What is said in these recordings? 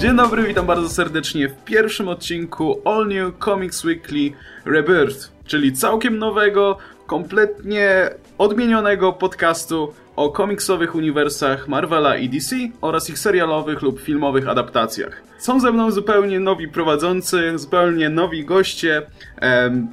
Dzień dobry, witam bardzo serdecznie w pierwszym odcinku All New Comics Weekly Rebirth, czyli całkiem nowego, kompletnie odmienionego podcastu o komiksowych uniwersach Marvela i DC oraz ich serialowych lub filmowych adaptacjach. Są ze mną zupełnie nowi prowadzący, zupełnie nowi goście.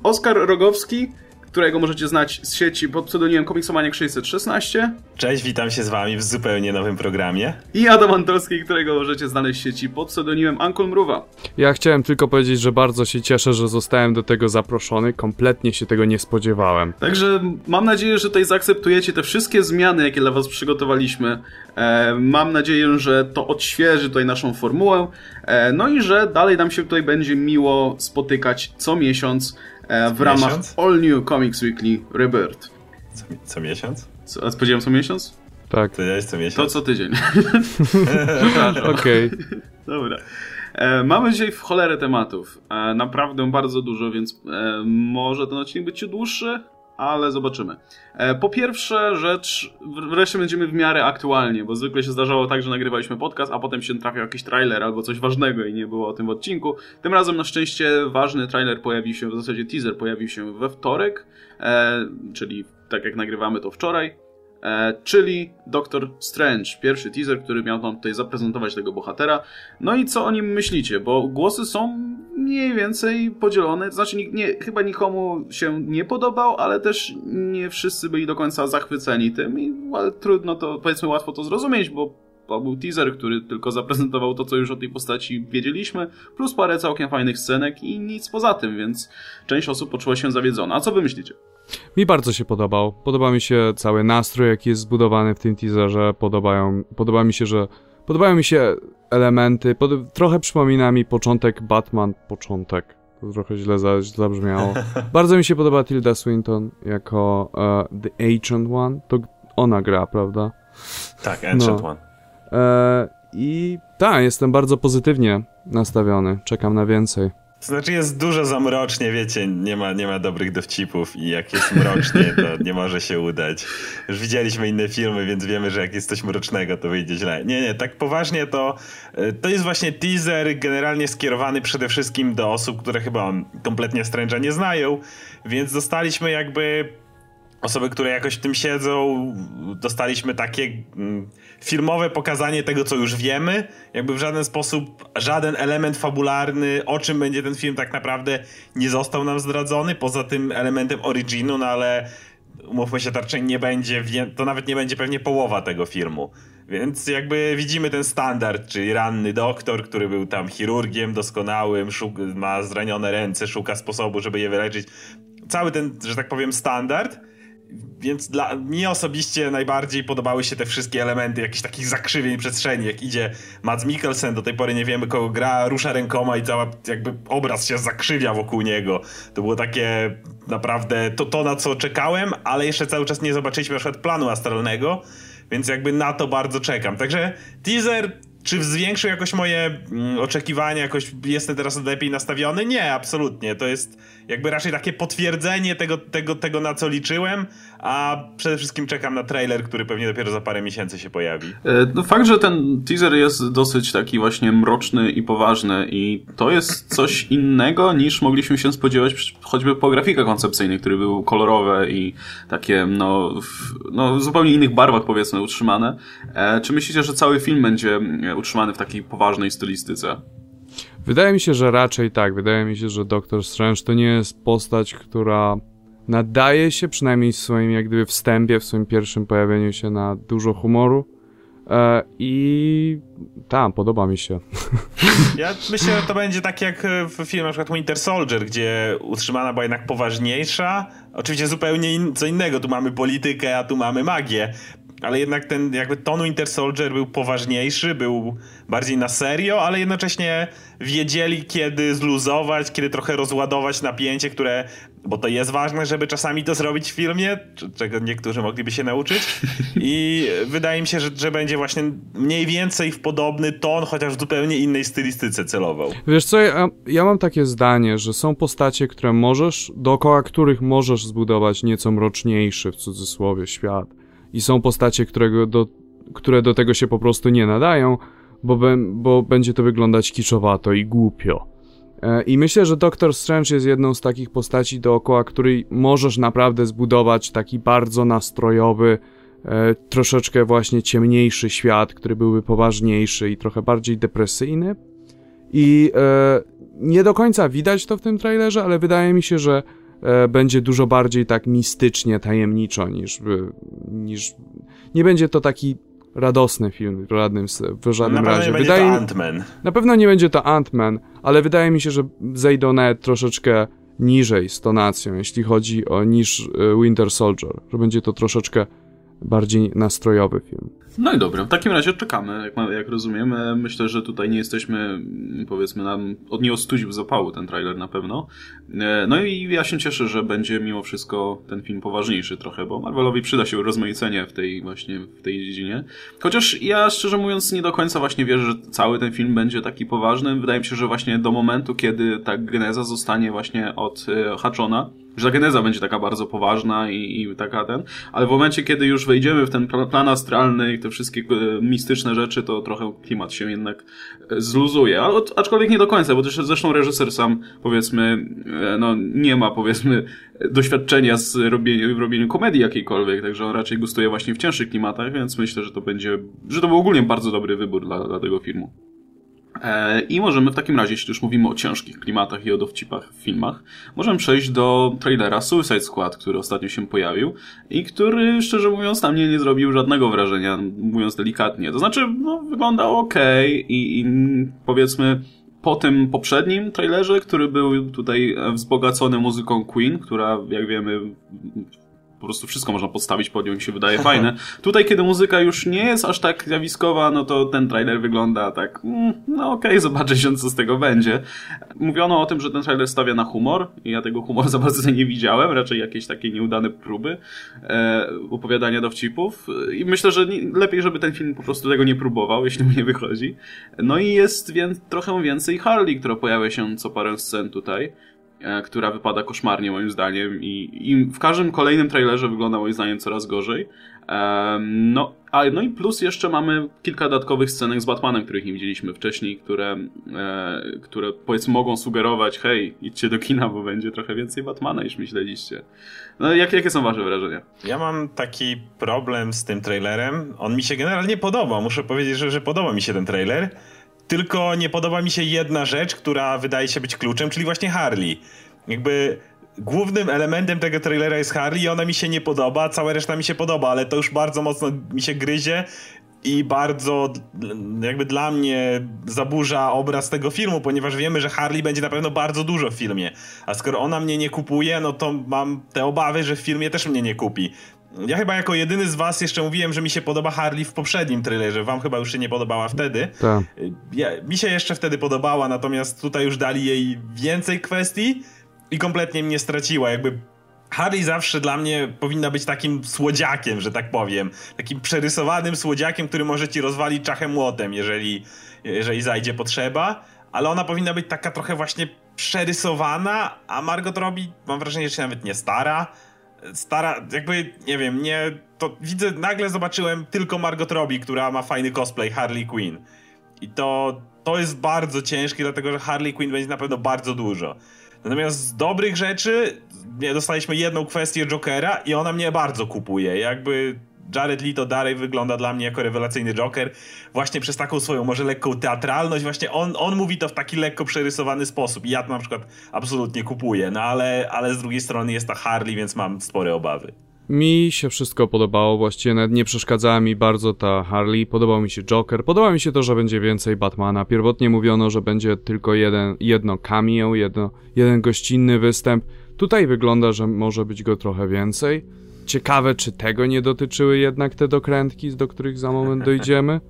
Oskar Rogowski, którego możecie znać z sieci pod pseudonimem Komiksomaniak 616. Cześć, witam się z wami w zupełnie nowym programie. I Adam Antolski, którego możecie znaleźć w sieci pod pseudonimem Ankul Mruwa. Ja chciałem tylko powiedzieć, że bardzo się cieszę, że zostałem do tego zaproszony. Kompletnie się tego nie spodziewałem. Także mam nadzieję, że tutaj zaakceptujecie te wszystkie zmiany, jakie dla was przygotowaliśmy. E, mam nadzieję, że to odświeży tutaj naszą formułę. E, no i że dalej nam się tutaj będzie miło spotykać co miesiąc e, w ramach miesiąc? All New Comics Weekly Rebirth. Co, co miesiąc? Co, a powiedziałem co miesiąc? Tak. To jest co To miesiąc? co tydzień. Okej. Dobra. E, mamy dzisiaj w cholerę tematów. E, naprawdę bardzo dużo, więc e, może ten odcinek być dłuższy, ale zobaczymy. E, po pierwsze rzecz, wreszcie będziemy w miarę aktualnie, bo zwykle się zdarzało tak, że nagrywaliśmy podcast, a potem się trafiał jakiś trailer albo coś ważnego i nie było o tym w odcinku. Tym razem na szczęście ważny trailer pojawił się, w zasadzie teaser pojawił się we wtorek, e, czyli tak jak nagrywamy to wczoraj. E, czyli Doctor Strange, pierwszy teaser, który miał nam tutaj zaprezentować tego bohatera. No i co o nim myślicie? Bo głosy są mniej więcej podzielone, to znaczy nie, chyba nikomu się nie podobał, ale też nie wszyscy byli do końca zachwyceni tym i ale trudno to, powiedzmy łatwo to zrozumieć, bo to był teaser, który tylko zaprezentował to, co już o tej postaci wiedzieliśmy, plus parę całkiem fajnych scenek i nic poza tym, więc część osób poczuła się zawiedzona. A co wy myślicie? Mi bardzo się podobał. Podoba mi się cały nastrój, jaki jest zbudowany w tym teaserze. Podobają, podoba mi się, że. Podobają mi się elementy. Pod, trochę przypomina mi początek Batman. Początek. To trochę źle za, zabrzmiało. bardzo mi się podoba Tilda Swinton jako e, The Ancient One. To ona gra, prawda? Tak, Ancient No. One. E, I tak, jestem bardzo pozytywnie nastawiony. Czekam na więcej. To znaczy jest dużo za mrocznie, wiecie, nie ma, nie ma dobrych dowcipów i jak jest mrocznie, to nie może się udać. Już widzieliśmy inne filmy, więc wiemy, że jak jest coś mrocznego, to wyjdzie źle. Nie, nie, tak poważnie to y, to jest właśnie teaser generalnie skierowany przede wszystkim do osób, które chyba kompletnie Strange'a nie znają, więc dostaliśmy jakby osoby, które jakoś w tym siedzą, dostaliśmy takie mm, filmowe pokazanie tego, co już wiemy. Jakby w żaden sposób, żaden element fabularny, o czym będzie ten film tak naprawdę, nie został nam zdradzony, poza tym elementem originu, no ale umówmy się, to raczej nie będzie, to nawet nie będzie pewnie połowa tego filmu. Więc jakby widzimy ten standard, czyli ranny doktor, który był tam chirurgiem doskonałym, ma zranione ręce, szuka sposobu, żeby je wyleczyć. Cały ten, że tak powiem, standard. Więc dla mnie osobiście najbardziej podobały się te wszystkie elementy jakichś takich zakrzywień przestrzeni, jak idzie Mads Mikkelsen, do tej pory nie wiemy kogo gra, rusza rękoma i cała jakby obraz się zakrzywia wokół niego. To było takie naprawdę to, to na co czekałem, ale jeszcze cały czas nie zobaczyliśmy na przykład planu astralnego, więc jakby na to bardzo czekam. Także teaser czy zwiększył jakoś moje mm, oczekiwania, jakoś jestem teraz lepiej nastawiony? Nie, absolutnie. To jest jakby raczej takie potwierdzenie tego, tego, tego na co liczyłem, a przede wszystkim czekam na trailer, który pewnie dopiero za parę miesięcy się pojawi. E, No fakt, że ten teaser jest dosyć taki właśnie mroczny i poważny i to jest coś innego niż mogliśmy się spodziewać choćby po grafikach koncepcyjnych, które były kolorowe i takie no no, zupełnie innych barwach powiedzmy utrzymane. E, czy myślicie, że cały film będzie e, utrzymany w takiej poważnej stylistyce? Wydaje mi się, że raczej tak. Wydaje mi się, że Doctor Strange to nie jest postać, która nadaje się, przynajmniej w swoim jak gdyby wstępie, w swoim pierwszym pojawieniu się na dużo humoru. E, I tam, podoba mi się. Ja myślę, że to będzie tak jak w filmie na przykład Winter Soldier, gdzie utrzymana była jednak poważniejsza. Oczywiście zupełnie in, co innego. Tu mamy politykę, a tu mamy magię. Ale jednak ten jakby ton Winter Soldier był poważniejszy, był bardziej na serio, ale jednocześnie wiedzieli kiedy zluzować, kiedy trochę rozładować napięcie, które, bo to jest ważne, żeby czasami to zrobić w filmie, czego niektórzy mogliby się nauczyć. I wydaje mi się, że, że będzie właśnie mniej więcej w podobny ton, chociaż w zupełnie innej stylistyce celował. Wiesz co, ja, ja mam takie zdanie, że są postacie, które możesz, dookoła których możesz zbudować nieco mroczniejszy, w cudzysłowie, świat. I są postacie, którego do, które do tego się po prostu nie nadają, bo, bo będzie to wyglądać kiczowato i głupio. E, I myślę, że Doctor Strange jest jedną z takich postaci dookoła, której możesz naprawdę zbudować taki bardzo nastrojowy, e, troszeczkę właśnie ciemniejszy świat, który byłby poważniejszy i trochę bardziej depresyjny. I e, nie do końca widać to w tym trailerze, ale wydaje mi się, że będzie dużo bardziej tak mistycznie, tajemniczo niż, niż nie będzie to taki radosny film w żadnym, w żadnym na razie. Nie wydaje będzie to Ant-Man. Na pewno nie będzie to Ant-Man, ale wydaje mi się, że zejdą nawet troszeczkę niżej z tonacją, jeśli chodzi o niż e, Winter Soldier, że będzie to troszeczkę bardziej nastrojowy film. No i dobra, w takim razie czekamy, jak, jak rozumiem. Myślę, że tutaj nie jesteśmy, powiedzmy, nam od nie ostudził zapału ten trailer na pewno. E, no i ja się cieszę, że będzie mimo wszystko ten film poważniejszy trochę, bo Marvelowi przyda się rozmaicenie w tej właśnie, w tej dziedzinie. Chociaż ja szczerze mówiąc nie do końca właśnie wierzę, że cały ten film będzie taki poważny. Wydaje mi się, że właśnie do momentu, kiedy ta geneza zostanie właśnie odhaczona, że ta geneza będzie taka bardzo poważna i, i, taka ten, ale w momencie, kiedy już wejdziemy w ten plan astralny i te wszystkie e, mistyczne rzeczy, to trochę klimat się jednak e, zluzuje, ale aczkolwiek nie do końca, bo też zresztą reżyser sam, powiedzmy, e, no nie ma, powiedzmy, doświadczenia z robieniu, w robieniu komedii jakiejkolwiek, także on raczej gustuje właśnie w cięższych klimatach, więc myślę, że to będzie, że to był ogólnie bardzo dobry wybór dla, dla tego filmu. E, I możemy w takim razie, jeśli już mówimy o ciężkich klimatach i o dowcipach w filmach, możemy przejść do trailera Suicide Squad, który ostatnio się pojawił i który, szczerze mówiąc, na mnie nie zrobił żadnego wrażenia, mówiąc delikatnie. To znaczy, no, wygląda ok i, i powiedzmy, po tym poprzednim trailerze, który był tutaj wzbogacony muzyką Queen, która, jak wiemy, po prostu wszystko można podstawić pod nią i się wydaje fajne. Tutaj, kiedy muzyka już nie jest aż tak zjawiskowa, no to ten trailer wygląda tak, mm, no okej, okay, zobaczę się, co z tego będzie. Mówiono o tym, że ten trailer stawia na humor i ja tego humoru za bardzo nie widziałem, raczej jakieś takie nieudane próby e, opowiadania dowcipów i myślę, że nie, lepiej, żeby ten film po prostu tego nie próbował, jeśli mu nie wychodzi. No i jest więc trochę więcej Harley, która pojawia się co parę scen tutaj. E, która wypada koszmarnie moim zdaniem i, i w każdym kolejnym trailerze wygląda moim zdaniem coraz gorzej. No, a, no i plus jeszcze mamy kilka dodatkowych scenek z Batmanem, których nie widzieliśmy wcześniej, które, e, które powiedzmy mogą sugerować, hej, idźcie do kina, bo będzie trochę więcej Batmana niż myśleliście. No jak, jakie są wasze wrażenia? Ja mam taki problem z tym trailerem. On mi się generalnie podoba. Muszę powiedzieć, że, że podoba mi się ten trailer. Tylko nie podoba mi się jedna rzecz, która wydaje się być kluczem, czyli właśnie Harley. Jakby głównym elementem tego trailera jest Harley i ona mi się nie podoba, cała reszta mi się podoba, ale to już bardzo mocno mi się gryzie i bardzo jakby dla mnie zaburza obraz tego filmu, ponieważ wiemy, że Harley będzie na pewno bardzo dużo w filmie. A skoro ona mnie nie kupuje, no to mam te obawy, że w filmie też mnie nie kupi. Ja chyba jako jedyny z was jeszcze mówiłem, że mi się podoba Harley w poprzednim trailerze. Wam chyba już się nie podobała wtedy. Tak. Ja, mi się jeszcze wtedy podobała, natomiast tutaj już dali jej więcej kwestii i kompletnie mnie straciła. Jakby Harley zawsze dla mnie powinna być takim słodziakiem, że tak powiem. Takim przerysowanym słodziakiem, który może ci rozwalić czachem młotem, jeżeli, jeżeli zajdzie potrzeba. Ale ona powinna być taka trochę właśnie przerysowana, a Margot robi, mam wrażenie, że się nawet nie stara stara, jakby, nie wiem, nie, to widzę, nagle zobaczyłem tylko Margot Robbie, która ma fajny cosplay Harley Quinn. I to, to jest bardzo ciężkie, dlatego że Harley Quinn będzie na pewno bardzo dużo. Natomiast z dobrych rzeczy dostaliśmy jedną kwestię Jokera i ona mnie bardzo kupuje. Jakby Jared Leto dalej wygląda dla mnie jako rewelacyjny Joker, właśnie przez taką swoją może lekką teatralność, właśnie on, on mówi to w taki lekko przerysowany sposób ja to na przykład absolutnie kupuję, no ale, ale z drugiej strony jest ta Harley, więc mam spore obawy. Mi się wszystko podobało, właściwie nawet nie przeszkadzała mi bardzo ta Harley, podobał mi się Joker, podoba mi się to, że będzie więcej Batmana. Pierwotnie mówiono, że będzie tylko jeden, jedno cameo, jedno, jeden gościnny występ. Tutaj wygląda, że może być go trochę więcej. Ciekawe, czy tego nie dotyczyły jednak te dokrętki, do których za moment dojdziemy.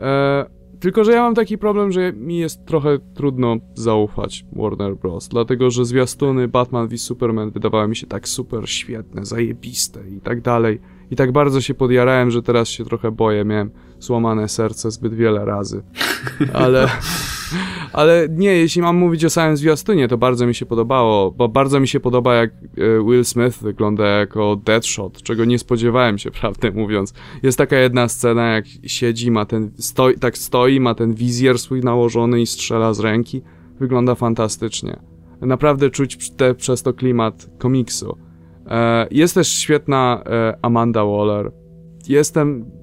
E, tylko, że ja mam taki problem, że mi jest trochę trudno zaufać Warner Bros. Dlatego, że zwiastuny Batman v Superman wydawały mi się tak super świetne, zajebiste i tak dalej. I tak bardzo się podjarałem, że teraz się trochę boję. Miałem złamane serce zbyt wiele razy. Ale... Ale nie, jeśli mam mówić o samym zwiastunie, to bardzo mi się podobało, bo bardzo mi się podoba jak e, Will Smith wygląda jako Deadshot, czego nie spodziewałem się, prawdę mówiąc. Jest taka jedna scena, jak siedzi, ma ten, stoi, tak stoi, ma ten wizjer swój nałożony i strzela z ręki. Wygląda fantastycznie. Naprawdę czuć te, przez to klimat komiksu. E, jest też świetna e, Amanda Waller. Jestem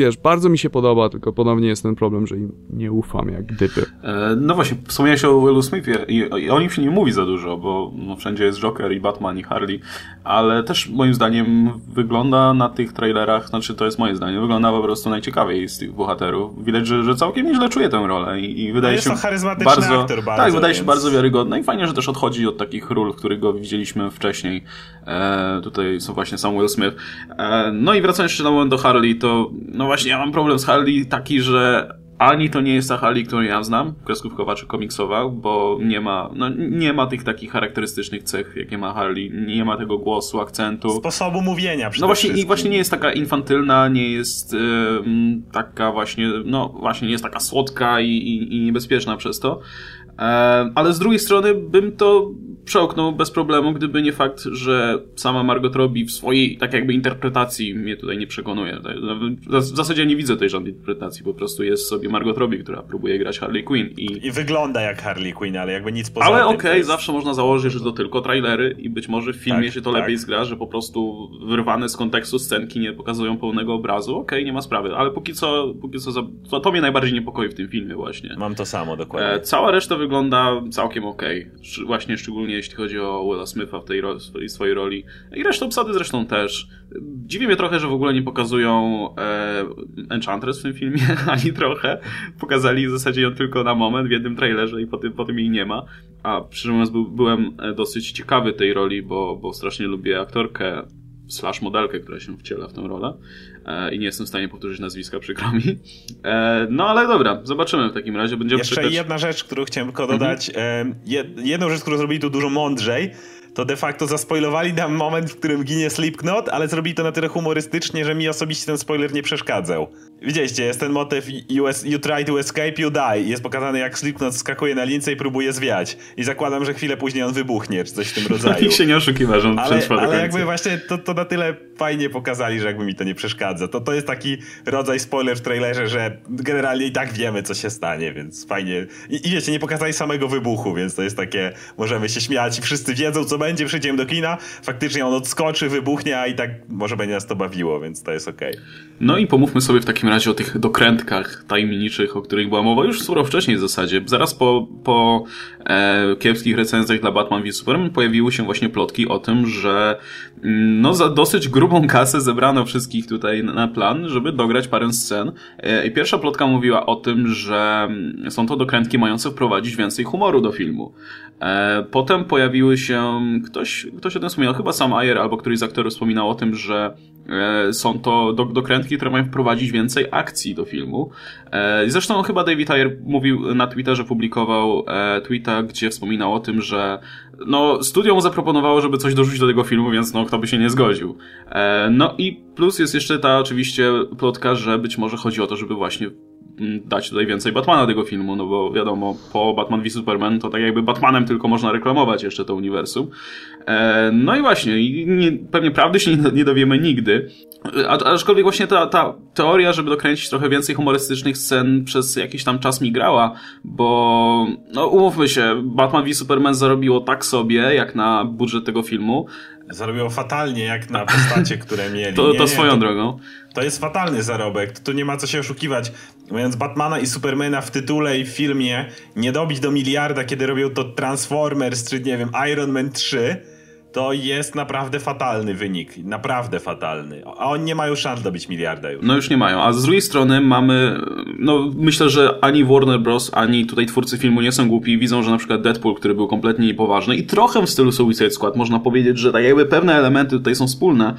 wiesz, bardzo mi się podoba, tylko ponownie jest ten problem, że im nie ufam jak gdyby. E, no właśnie, wspomniałeś o Willu Smithie i, i o nim się nie mówi za dużo, bo no, wszędzie jest Joker i Batman i Harley, ale też moim zdaniem wygląda na tych trailerach, znaczy to jest moje zdanie, wygląda po prostu najciekawiej z tych bohaterów. Widać, że, że całkiem nieźle czuje tę rolę i, i wydaje no się bardzo, aktor bardzo, tak, wydaje więc... się bardzo wiarygodny i fajnie, że też odchodzi od takich ról, w których go widzieliśmy wcześniej. E, tutaj są właśnie sam Will Smith. E, no i wracając jeszcze na moment do Harley, to no właśnie ja mam problem z Harley taki, że ani to nie jest ta Harley, którą ja znam, kreskówkowa czy komiksowa, bo nie ma, no, nie ma tych takich charakterystycznych cech, jakie ma Harley. Nie ma tego głosu, akcentu. Sposobu mówienia No właśnie, i właśnie nie jest taka infantylna, nie jest yy, taka właśnie, no właśnie nie jest taka słodka i, i, i niebezpieczna przez to. Ale z drugiej strony bym to przełknął bez problemu, gdyby nie fakt, że sama Margot Robbie w swojej tak jakby interpretacji mnie tutaj nie przekonuje. W zasadzie nie widzę tej żadnej interpretacji, po prostu jest sobie Margot Robbie, która próbuje grać Harley Quinn. I, I wygląda jak Harley Quinn, ale jakby nic poza Ale okej, okay, jest... zawsze można założyć, że to tylko trailery i być może w filmie tak, się to tak. lepiej zgra, że po prostu wyrwane z kontekstu scenki nie pokazują pełnego obrazu. Okej, okay, nie ma sprawy, ale póki co, póki co to, to mnie najbardziej niepokoi w tym filmie właśnie. Mam to samo, dokładnie. E, cała reszta wygląda całkiem okej. Okay. Właśnie szczególnie jeśli chodzi o Willa Smitha w tej ro swojej roli. I resztą obsady zresztą też. Dziwi mnie trochę, że w ogóle nie pokazują e, Enchantress w tym filmie, ani trochę. Pokazali w zasadzie ją tylko na moment w jednym trailerze i potem, potem jej nie ma. A mówiąc był, byłem e, dosyć ciekawy tej roli, bo, bo strasznie lubię aktorkę slash modelkę, która się wciela w tę rolę e, i nie jestem w stanie powtórzyć nazwiska, przykro mi. E, no ale dobra, zobaczymy w takim razie. Będziemy Jeszcze czekać... jedna rzecz, którą chciałem tylko dodać. Mhm. E, jedną rzecz, którą zrobili tu dużo mądrzej, to de facto zaspoilowali nam moment, w którym ginie Slipknot, ale zrobili to na tyle humorystycznie, że mi osobiście ten spoiler nie przeszkadzał. Widzieliście, jest ten motyw you, you try to escape, you die. Jest pokazane jak Slipknot skakuje na lince i próbuje zwiać. I zakładam, że chwilę później on wybuchnie, czy coś w tym rodzaju. Nikt się nie oszukiwa, że on ale, przetrwa Ale jakby właśnie to, to na tyle fajnie pokazali, że jakby mi to nie przeszkadza. To, to jest taki rodzaj spoiler w trailerze, że generalnie i tak wiemy, co się stanie, więc fajnie. I, i wiecie, nie pokazali samego wybuchu, więc to jest takie, możemy się śmiać i wszyscy wiedzą, co będzie, przyjdziemy do kina, faktycznie on odskoczy, wybuchnie, a i tak może będzie nas to bawiło, więc to jest okej. Okay. No i pomówmy sobie w takim razie o tych dokrętkach tajemniczych, o których była mowa już sporo wcześniej w zasadzie. Zaraz po, po e, kiepskich recenzjach dla Batman v Superman pojawiły się właśnie plotki o tym, że mm, no za dosyć grubą kasę zebrano wszystkich tutaj na plan, żeby dograć parę scen. E, I pierwsza plotka mówiła o tym, że mm, są to dokrętki mające wprowadzić więcej humoru do filmu. E, potem pojawiły się, ktoś, ktoś o tym wspominał, chyba sam Ayer albo któryś z aktorów wspominał o tym, że e, są to dokrętki, które mają wprowadzić więcej akcji do filmu. E, zresztą chyba David Ayer mówił na Twitterze, publikował tweeta, gdzie wspominał o tym, że no, studio mu zaproponowało, żeby coś dorzucić do tego filmu, więc no, kto by się nie zgodził. No i plus jest jeszcze ta oczywiście plotka, że być może chodzi o to, żeby właśnie dać tutaj więcej Batmana tego filmu, no bo wiadomo, po Batman v Superman to tak jakby Batmanem tylko można reklamować jeszcze to uniwersum. E, no i właśnie, nie, pewnie prawdy się nie, dowiemy nigdy, a, aczkolwiek właśnie ta, ta teoria, żeby dokręcić trochę więcej humorystycznych scen przez jakiś tam czas mi grała, bo no umówmy się, Batman v Superman zarobiło tak sobie, jak na budżet tego filmu, Zarobiło fatalnie, jak na postacie, które mieli. To, to nie, swoją to, drogą. To jest fatalny zarobek. Tu nie ma co się oszukiwać. Mając Batmana i Supermana w tytule i w filmie, nie dobić do miliarda, kiedy robią to Transformers, czy nie wiem, Iron Man 3 to jest naprawdę fatalny wynik. Naprawdę fatalny. A oni nie mają szans dobić miliarda już. No już nie mają. A z drugiej strony mamy, no myślę, że ani Warner Bros., ani tutaj twórcy filmu nie są głupi. Widzą, że na przykład Deadpool, który był kompletnie niepoważny i trochę w stylu Suicide Squad, można powiedzieć, że tak jakby pewne elementy tutaj są wspólne,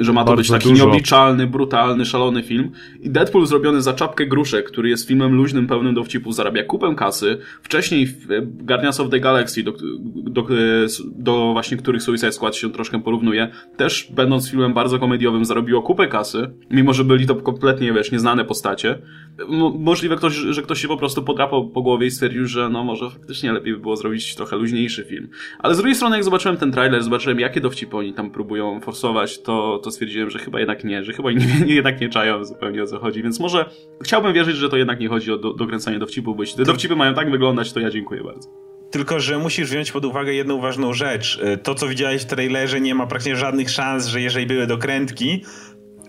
że ma to Bardzo być taki dużo. nieobliczalny, brutalny, szalony film. I Deadpool zrobiony za czapkę gruszek, który jest filmem luźnym, pełnym dowcipów, zarabia kupę kasy. Wcześniej w Guardians of the Galaxy, do, do, do do właśnie których Suicide Squad się troszkę porównuje, też będąc filmem bardzo komediowym zarobiło kupę kasy, mimo że byli to kompletnie, wiesz, nieznane postacie. Mo możliwe, ktoś, że ktoś się po prostu podrapał po głowie i stwierdził, że no może faktycznie lepiej by było zrobić trochę luźniejszy film. Ale z drugiej strony, jak zobaczyłem ten trailer, zobaczyłem jakie dowcipy oni tam próbują forsować, to, to stwierdziłem, że chyba jednak nie, że chyba nie, nie, jednak nie czają zupełnie o co chodzi, więc może chciałbym wierzyć, że to jednak nie chodzi o do, dokręcanie dowcipów, bo jeśli te dowcipy mają tak wyglądać, to ja dziękuję bardzo. Tylko, że musisz wziąć pod uwagę jedną ważną rzecz. Y, to, co widziałeś w trailerze, nie ma praktycznie żadnych szans, że jeżeli były dokrętki,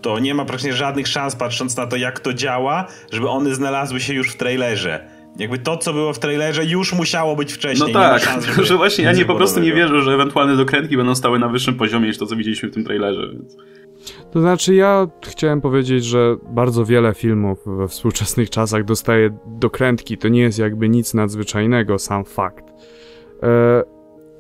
to nie ma praktycznie żadnych szans, patrząc na to, jak to działa, żeby one znalazły się już w trailerze. Jakby to, co było w trailerze, już musiało być wcześniej. No tak, szans, tylko że właśnie ja nie po prostu nie wierzę, że ewentualne dokrętki będą stały na wyższym poziomie niż to, co widzieliśmy w tym trailerze. Więc... To znaczy, ja chciałem powiedzieć, że bardzo wiele filmów we współczesnych czasach dostaje dokrętki. To nie jest jakby nic nadzwyczajnego, sam fakt. E,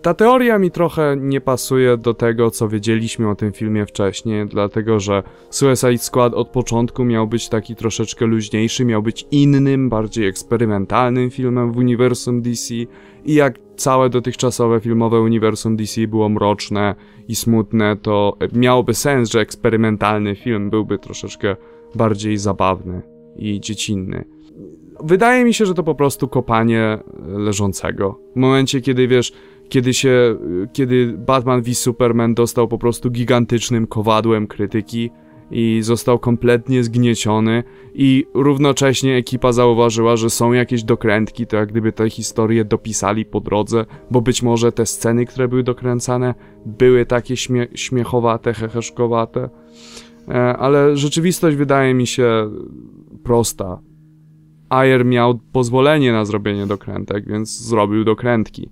ta teoria mi trochę nie pasuje do tego, co wiedzieliśmy o tym filmie wcześniej, dlatego że Suicide Squad od początku miał być taki troszeczkę luźniejszy, miał być innym, bardziej eksperymentalnym filmem w uniwersum DC i jak całe dotychczasowe filmowe uniwersum DC było mroczne i smutne, to miałoby sens, że eksperymentalny film byłby troszeczkę bardziej zabawny i dziecinny. Wydaje mi się, że to po prostu kopanie leżącego. W momencie, kiedy wiesz, kiedy się, kiedy Batman v Superman dostał po prostu gigantycznym kowadłem krytyki i został kompletnie zgnieciony i równocześnie ekipa zauważyła, że są jakieś dokrętki, to jak gdyby te historie dopisali po drodze, bo być może te sceny, które były dokręcane, były takie śmie śmiechowate, heheszkowate, e, ale rzeczywistość wydaje mi się prosta. Ayer miał pozwolenie na zrobienie dokrętek, więc zrobił dokrętki.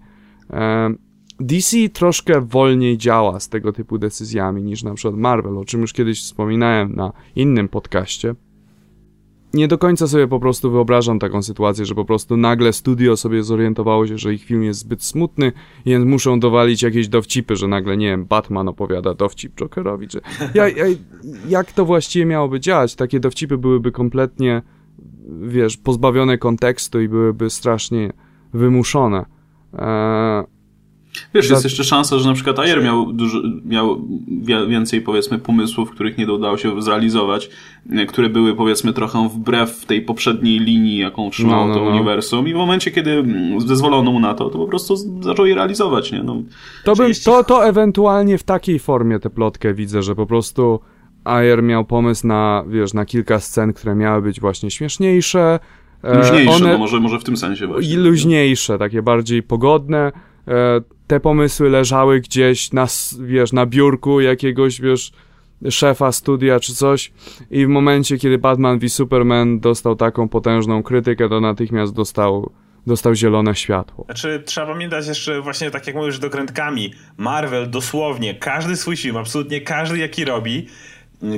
DC troszkę wolniej działa z tego typu decyzjami niż na przykład Marvel, o czym już kiedyś wspominałem na innym podcaście. Nie do końca sobie po prostu wyobrażam taką sytuację, że po prostu nagle studio sobie zorientowało się, że ich film jest zbyt smutny, więc muszą dowalić jakieś dowcipy, że nagle, nie wiem, Batman opowiada dowcip Jokerowi, czy... Ja, ja, jak to właściwie miałoby działać? Takie dowcipy byłyby kompletnie, wiesz, pozbawione kontekstu i byłyby strasznie wymuszone. Eee, Wiesz, jest jeszcze szansa, że na przykład Ayer miał, dużo, miał więcej, powiedzmy, pomysłów, których nie udało się zrealizować, e, które były, powiedzmy, trochę wbrew tej poprzedniej linii, jaką trzymało no, no, to no. uniwersum i w momencie, kiedy zezwolono mu na to, to po prostu zaczął je realizować, nie? No, to, bym, to, to ewentualnie w takiej formie tę plotkę widzę, że po prostu Ayer miał pomysł na, wiesz, na kilka scen, które miały być właśnie śmieszniejsze, E, luźniejsze, one, no może, może w tym sensie właśnie. I luźniejsze, takie bardziej pogodne. E, te pomysły leżały gdzieś na, wiesz, na biurku jakiegoś, wiesz, szefa studia czy coś i w momencie, kiedy Batman v Superman dostał taką potężną krytykę, to natychmiast dostał dostał zielone światło. Znaczy, trzeba pamiętać jeszcze właśnie tak jak mówisz dokrętkami. Marvel dosłownie każdy swój film, absolutnie każdy jaki robi,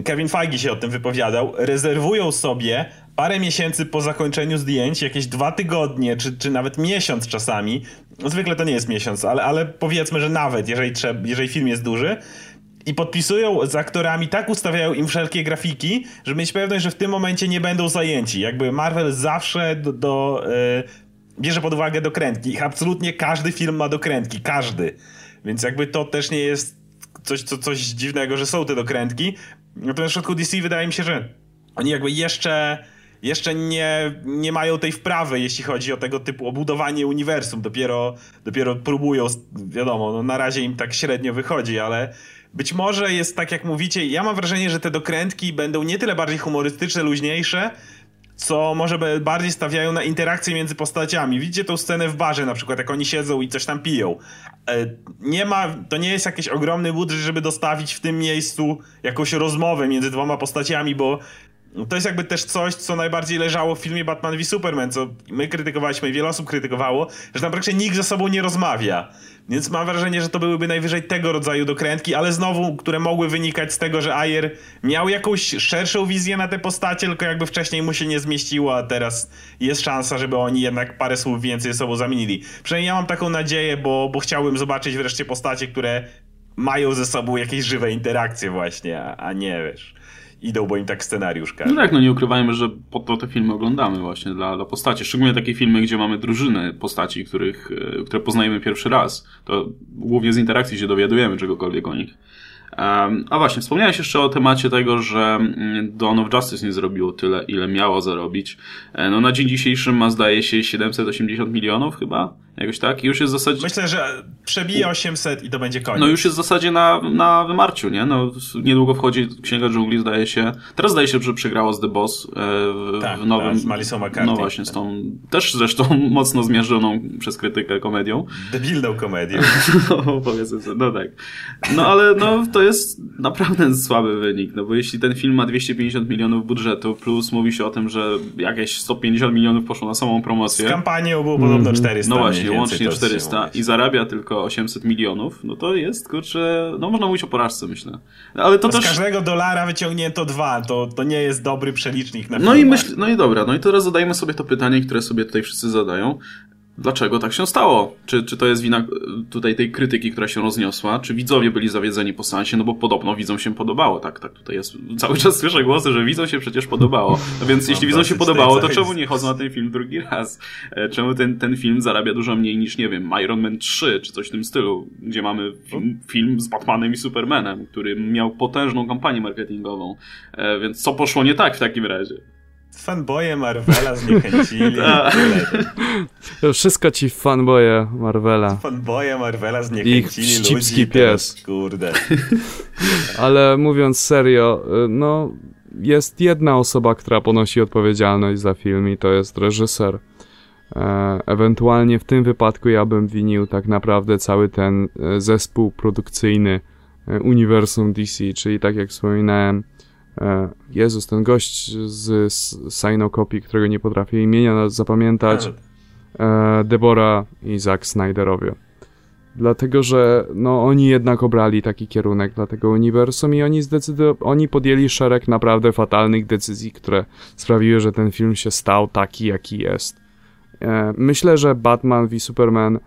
Kevin Feige się o tym wypowiadał, rezerwują sobie parę miesięcy po zakończeniu zdjęć, jakieś dwa tygodnie, czy, czy nawet miesiąc czasami, zwykle to nie jest miesiąc, ale, ale powiedzmy, że nawet, jeżeli, trzeba, jeżeli film jest duży, i podpisują z aktorami, tak ustawiają im wszelkie grafiki, żeby mieć pewność, że w tym momencie nie będą zajęci. Jakby Marvel zawsze do, do yy, bierze pod uwagę dokrętki. Ich absolutnie każdy film ma dokrętki, każdy. Więc jakby to też nie jest coś, co, coś dziwnego, że są te dokrętki. Natomiast w przypadku DC wydaje mi się, że oni jakby jeszcze jeszcze nie, nie mają tej wprawy, jeśli chodzi o tego typu obudowanie uniwersum. Dopiero, dopiero próbują, wiadomo, no na razie im tak średnio wychodzi, ale być może jest tak, jak mówicie. Ja mam wrażenie, że te dokrętki będą nie tyle bardziej humorystyczne, luźniejsze, co może bardziej stawiają na interakcję między postaciami. Widzicie tą scenę w barze, na przykład, jak oni siedzą i coś tam piją. E, nie ma, to nie jest jakiś ogromny budżet, żeby dostawić w tym miejscu jakąś rozmowę między dwoma postaciami, bo to jest jakby też coś, co najbardziej leżało w filmie Batman v Superman, co my krytykowaliśmy i wiele osób krytykowało, że tam praktycznie nikt ze sobą nie rozmawia. Więc mam wrażenie, że to byłyby najwyżej tego rodzaju dokrętki, ale znowu, które mogły wynikać z tego, że Ayer miał jakąś szerszą wizję na te postacie, tylko jakby wcześniej mu się nie zmieściło, a teraz jest szansa, żeby oni jednak parę słów więcej ze sobą zamienili. Przynajmniej ja mam taką nadzieję, bo, bo chciałbym zobaczyć wreszcie postacie, które mają ze sobą jakieś żywe interakcje właśnie, a, a nie, wiesz, idą, bo im tak scenariusz każe. No tak, no nie ukrywajmy, że po to te filmy oglądamy właśnie dla, dla postaci. Szczególnie takie filmy, gdzie mamy drużynę postaci, których, e, które poznajemy pierwszy raz. To głównie z interakcji się dowiadujemy czegokolwiek o nich. A właśnie, wspomniałeś jeszcze o temacie tego, że mm, Dawn of Justice nie zrobiło tyle, ile miało zarobić. E, no na dzień dzisiejszy ma zdaje się 780 milionów chyba Jakoś tak? I już jest w zasadzie... Myślę, że przebije 800 i to będzie koniec. No już jest w zasadzie na, na wymarciu, nie? No, niedługo wchodzi Księga Dżungli, zdaje się. Teraz zdaje się, że przegrało z The Boss e, w, tak, w nowym... Tak, z Melissą McCarthy. No właśnie, z tą też zresztą mocno zmierzoną przez krytykę komedią. Debilną komedią. no, powiedzmy sobie, no tak. No ale no, to jest naprawdę słaby wynik, no bo jeśli ten film ma 250 milionów budżetu, plus mówi się o tym, że jakieś 150 milionów poszło na samą promocję. Z kampanią było podobno 400 No właśnie, łącznie 400 i zarabia tylko 800 milionów, no to jest, kurczę, no można mówić o porażce, myślę. Ale to no też... Z każdego dolara wyciągnięto dwa, to, to nie jest dobry przelicznik na No i myśl, no i dobra, no i teraz zadajmy sobie to pytanie, które sobie tutaj wszyscy zadają dlaczego tak się stało? Czy, czy to jest wina e, tutaj tej krytyki, która się rozniosła? Czy widzowie byli zawiedzeni po sensie? No bo podobno widzom się podobało, tak, tak, tutaj jest, cały czas słyszę głosy, że widzom się przecież podobało. No więc jeśli widzom się podobało, to czemu nie chodzą na ten film drugi raz? E, czemu ten, ten film zarabia dużo mniej niż, nie wiem, Iron Man 3, czy coś w tym stylu, gdzie mamy film, film z Batmanem i Supermanem, który miał potężną kampanię marketingową. E, więc co poszło nie tak w takim razie? Fanboje Marvela zniechęcili. To wszystko ci fanboje Marvela. Fanboje Marvela zniechęcili Ich ludzi. pies. Kurde. Ale mówiąc serio, y, no jest jedna osoba, która ponosi odpowiedzialność za film i to jest reżyser. E, ewentualnie w tym wypadku ja bym winił tak naprawdę cały ten e, zespół produkcyjny e, uniwersum DC, czyli tak jak wspominałem, Jezus, ten gość z, Sinocopy, którego nie potrafię imienia zapamiętać. E, Debora i Zack Snyderowie. Dlatego, że no, oni jednak obrali taki kierunek dla tego uniwersum i oni, zdecydo- oni podjęli szereg naprawdę fatalnych decyzji, które sprawiły, że ten film się stał taki, jaki jest. E, myślę, że Batman v Superman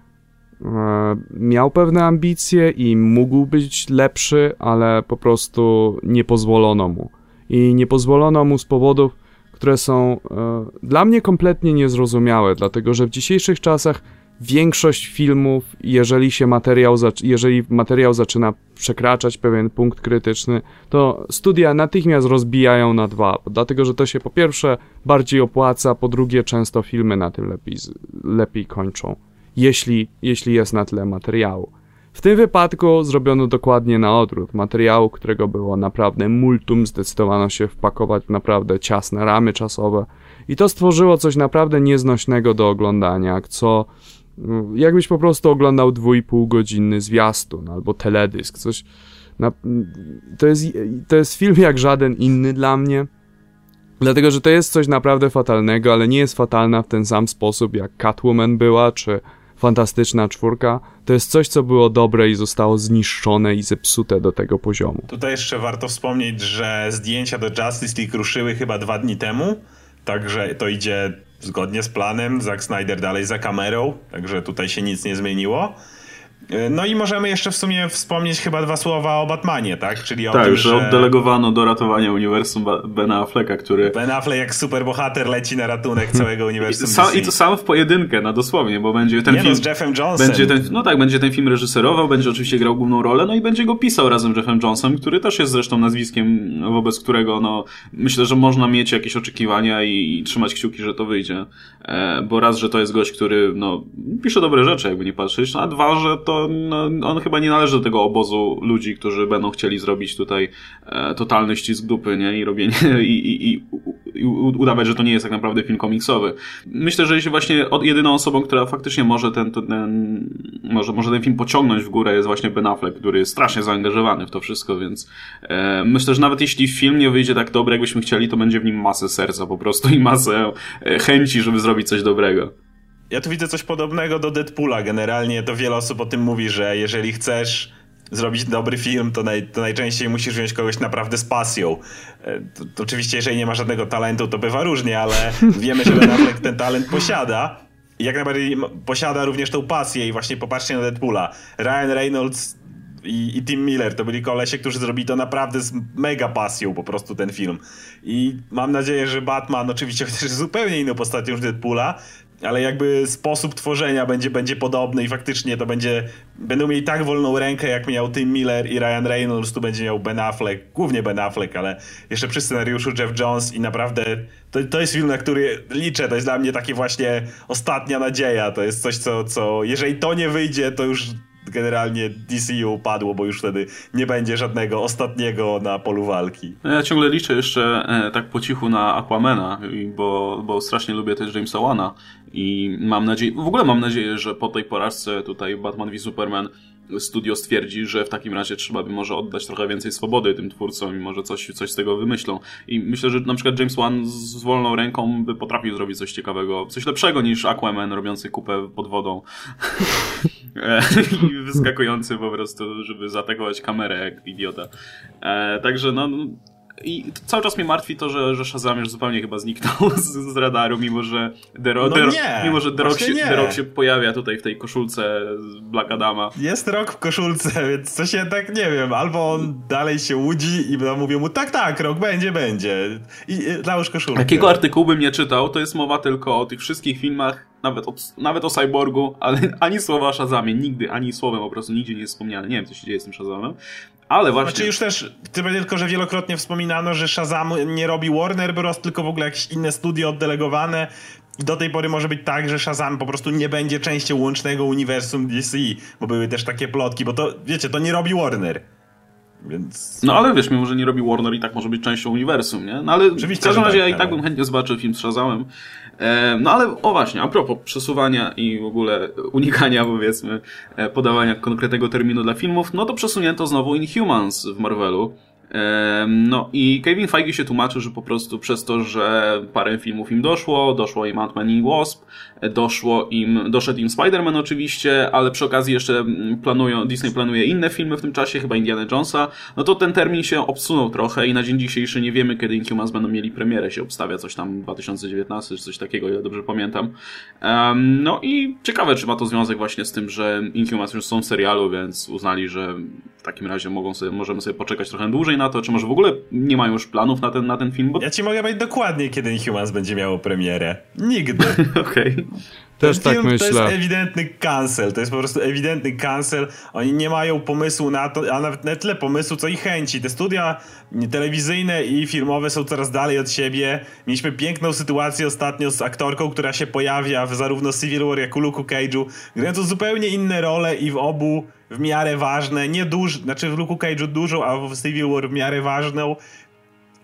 miał pewne ambicje i mógł być lepszy, ale po prostu nie pozwolono mu i nie pozwolono mu z powodów, które są e, dla mnie kompletnie niezrozumiałe, dlatego że w dzisiejszych czasach większość filmów, jeżeli się materiał, jeżeli materiał zaczyna przekraczać pewien punkt krytyczny, to studia natychmiast rozbijają na dwa, dlatego że to się po pierwsze bardziej opłaca, po drugie często filmy na tym lepiej, lepiej kończą, jeśli, jeśli jest na tyle materiału. W tym wypadku zrobiono dokładnie na odwrót. Materiału, którego było naprawdę multum, zdecydowano się wpakować w naprawdę ciasne ramy czasowe. I to stworzyło coś naprawdę nieznośnego do oglądania, co mm, jakbyś po prostu oglądał dwójpół godzinny zwiastun albo teledysk, coś na, to, jest, to jest film jak żaden inny dla mnie, dlatego, że to jest coś naprawdę fatalnego, ale nie jest fatalna w ten sam sposób jak Catwoman była, czy Fantastyczna Czwórka, to jest coś, co było dobre i zostało zniszczone i zepsute do tego poziomu. Tutaj jeszcze warto wspomnieć, że zdjęcia do Justice League ruszyły chyba dwa dni temu, także to idzie zgodnie z planem. Zack Snyder dalej za kamerą, także tutaj się nic nie zmieniło. E, no i możemy jeszcze w sumie wspomnieć chyba dwa słowa o Batmanie, tak? Czyli o tak, tym, że oddelegowano do ratowania uniwersum Bena Afflecka, który... Ben Affleck jak superbohater leci na ratunek całego uniwersum I, sam, I to sam w pojedynkę, no dosłownie, bo będzie ten Nie film... No, z Jeffem Jonesem. Będzie ten, no tak, będzie ten film reżyserował, będzie oczywiście grał główną rolę, no i będzie go pisał razem z Jeffem Jonesem, który też jest zresztą nazwiskiem, wobec którego, no, myślę, że można mieć jakieś oczekiwania i, i trzymać kciuki, że to wyjdzie. E, bo raz, że to jest gość, który, no, pisze dobre rzeczy, jakby nie patrzeć, a dwa, że to, no, on chyba nie należy do tego obozu ludzi, którzy będą chcieli zrobić tutaj e, totalny ścisk dupy, nie? I robienie, i, i, i, i udawać, że to nie jest tak naprawdę film komiksowy. Myślę, że jeśli właśnie od, jedyną osobą, która faktycznie może ten, ten, może, może ten film pociągnąć w górę jest właśnie Ben Affleck, który jest strasznie zaangażowany w to wszystko, więc e, myślę, że nawet jeśli film nie wyjdzie tak dobry, jakbyśmy chcieli, to będzie w nim masę serca po prostu i masę e, chęci, żeby zrobić coś dobrego. Ja tu widzę coś podobnego do Deadpoola. Generalnie to wiele osób o tym mówi, że jeżeli chcesz zrobić dobry film, to, naj, to najczęściej musisz wziąć kogoś naprawdę z pasją. E, to, to oczywiście, jeżeli nie ma żadnego talentu, to bywa różnie, ale wiemy, że Ben Affleck ten talent posiada. I jak najbardziej posiada również tą pasję i właśnie popatrzcie na Deadpoola. Ryan Reynolds i, i Tim Miller to byli kolesie, którzy zrobili to naprawdę z mega pasją po prostu ten film. I mam nadzieję, że Batman, oczywiście chociaż zupełnie inną postacią niż Deadpoola, ale jakby sposób tworzenia będzie, będzie podobny i faktycznie to będzie, będą mieli tak wolną rękę, jak miał Tim Miller i Ryan Reynolds, tu będzie miał Ben Affleck, głównie Ben Affleck, ale jeszcze przy scenariuszu Jeff Jones i naprawdę to, to jest film, na który liczę, to jest dla mnie takie właśnie ostatnia nadzieja, to jest coś, co, co jeżeli to nie wyjdzie, to już generalnie DCU upadło, bo już wtedy nie będzie żadnego ostatniego na polu walki. No ja ciągle liczę jeszcze e, tak po cichu na Aquamena, bo, bo strasznie lubię też Jamesa Wana i mam nadzieję, w ogóle mam nadzieję, że po tej porażce tutaj Batman v Superman studio stwierdzi, że w takim razie trzeba by może oddać trochę więcej swobody tym twórcom i może coś, coś z tego wymyślą. I myślę, że na przykład James Wan z wolną ręką by potrafił zrobić coś ciekawego, coś lepszego niż Aquaman robiący kupę pod wodą e, i wyskakujący po prostu, żeby zaatakować kamerę jak idiota. E, także no i cały czas mnie martwi to, że, że Shazam już zupełnie chyba zniknął z, z radaru, mimo że The, Ro- no nie, mimo, że The Rock, się. The Rock się pojawia tutaj w tej koszulce z Black Adama. Jest rok w koszulce, więc co się tak nie wiem, albo on dalej się łudzi i mówią mu tak, tak, rok będzie, będzie. I, załóż koszulkę. Jakiego artykułu bym nie czytał, to jest mowa tylko o tych wszystkich filmach, nawet o, nawet o Cyborgu, ale ani słowa o Shazamie, nigdy, ani słowem po prostu nigdzie nie jest wspomniane. Nie wiem, co się dzieje z tym Shazamem. Ale właśnie. Znaczy już też, tylko, że wielokrotnie wspominano, że Shazam nie robi Warner Bros., tylko w ogóle jakieś inne studio oddelegowane. I do tej pory może być tak, że Shazam po prostu nie będzie częścią łącznego uniwersum DC, bo były też takie plotki, bo to, wiecie, to nie robi Warner. Więc... No ale wiesz, mimo że nie robi Warner i tak może być częścią uniwersum, nie? No ale Oczywiście, w każdym razie tak, ja i tak bym chętnie zobaczył film z Shazamem. E, no ale o właśnie, a propos przesuwania i w ogóle unikania powiedzmy e, podawania konkretnego terminu dla filmów, no to przesunięto znowu Inhumans w Marvelu. No i Kevin Feige się tłumaczył, że po prostu przez to, że parę filmów im doszło, doszło im Ant-Man i Wasp, doszło im, doszedł im Spider-Man oczywiście, ale przy okazji jeszcze planują, Disney planuje inne filmy w tym czasie, chyba Indiana Jonesa, no to ten termin się obsunął trochę i na dzień dzisiejszy nie wiemy, kiedy Inhumans będą mieli premierę, się obstawia coś tam 2019 czy coś takiego, ile dobrze pamiętam. No i ciekawe, czy ma to związek właśnie z tym, że Inhumans już są w serialu, więc uznali, że w takim razie mogą sobie, możemy sobie poczekać trochę dłużej na to, czy może w ogóle nie mają już planów na ten, na ten film? Bo... Ja ci mogę powiedzieć dokładnie, kiedy Inhumans będzie miało premierę. Nigdy. Okej. Okay. Też tak myślę. To jest ewidentny cancel, to jest po prostu ewidentny cancel. Oni nie mają pomysłu na to, a nawet nie tyle pomysłu, co i chęci. Te studia telewizyjne i filmowe są coraz dalej od siebie. Mieliśmy piękną sytuację ostatnio z aktorką, która się pojawia w zarówno Civil War, jak i Luke Cage'u, grając zupełnie inne role i w obu w miarę ważne, nie duż, znaczy w Luke Cage'u dużą, a w Civil War w miarę ważną.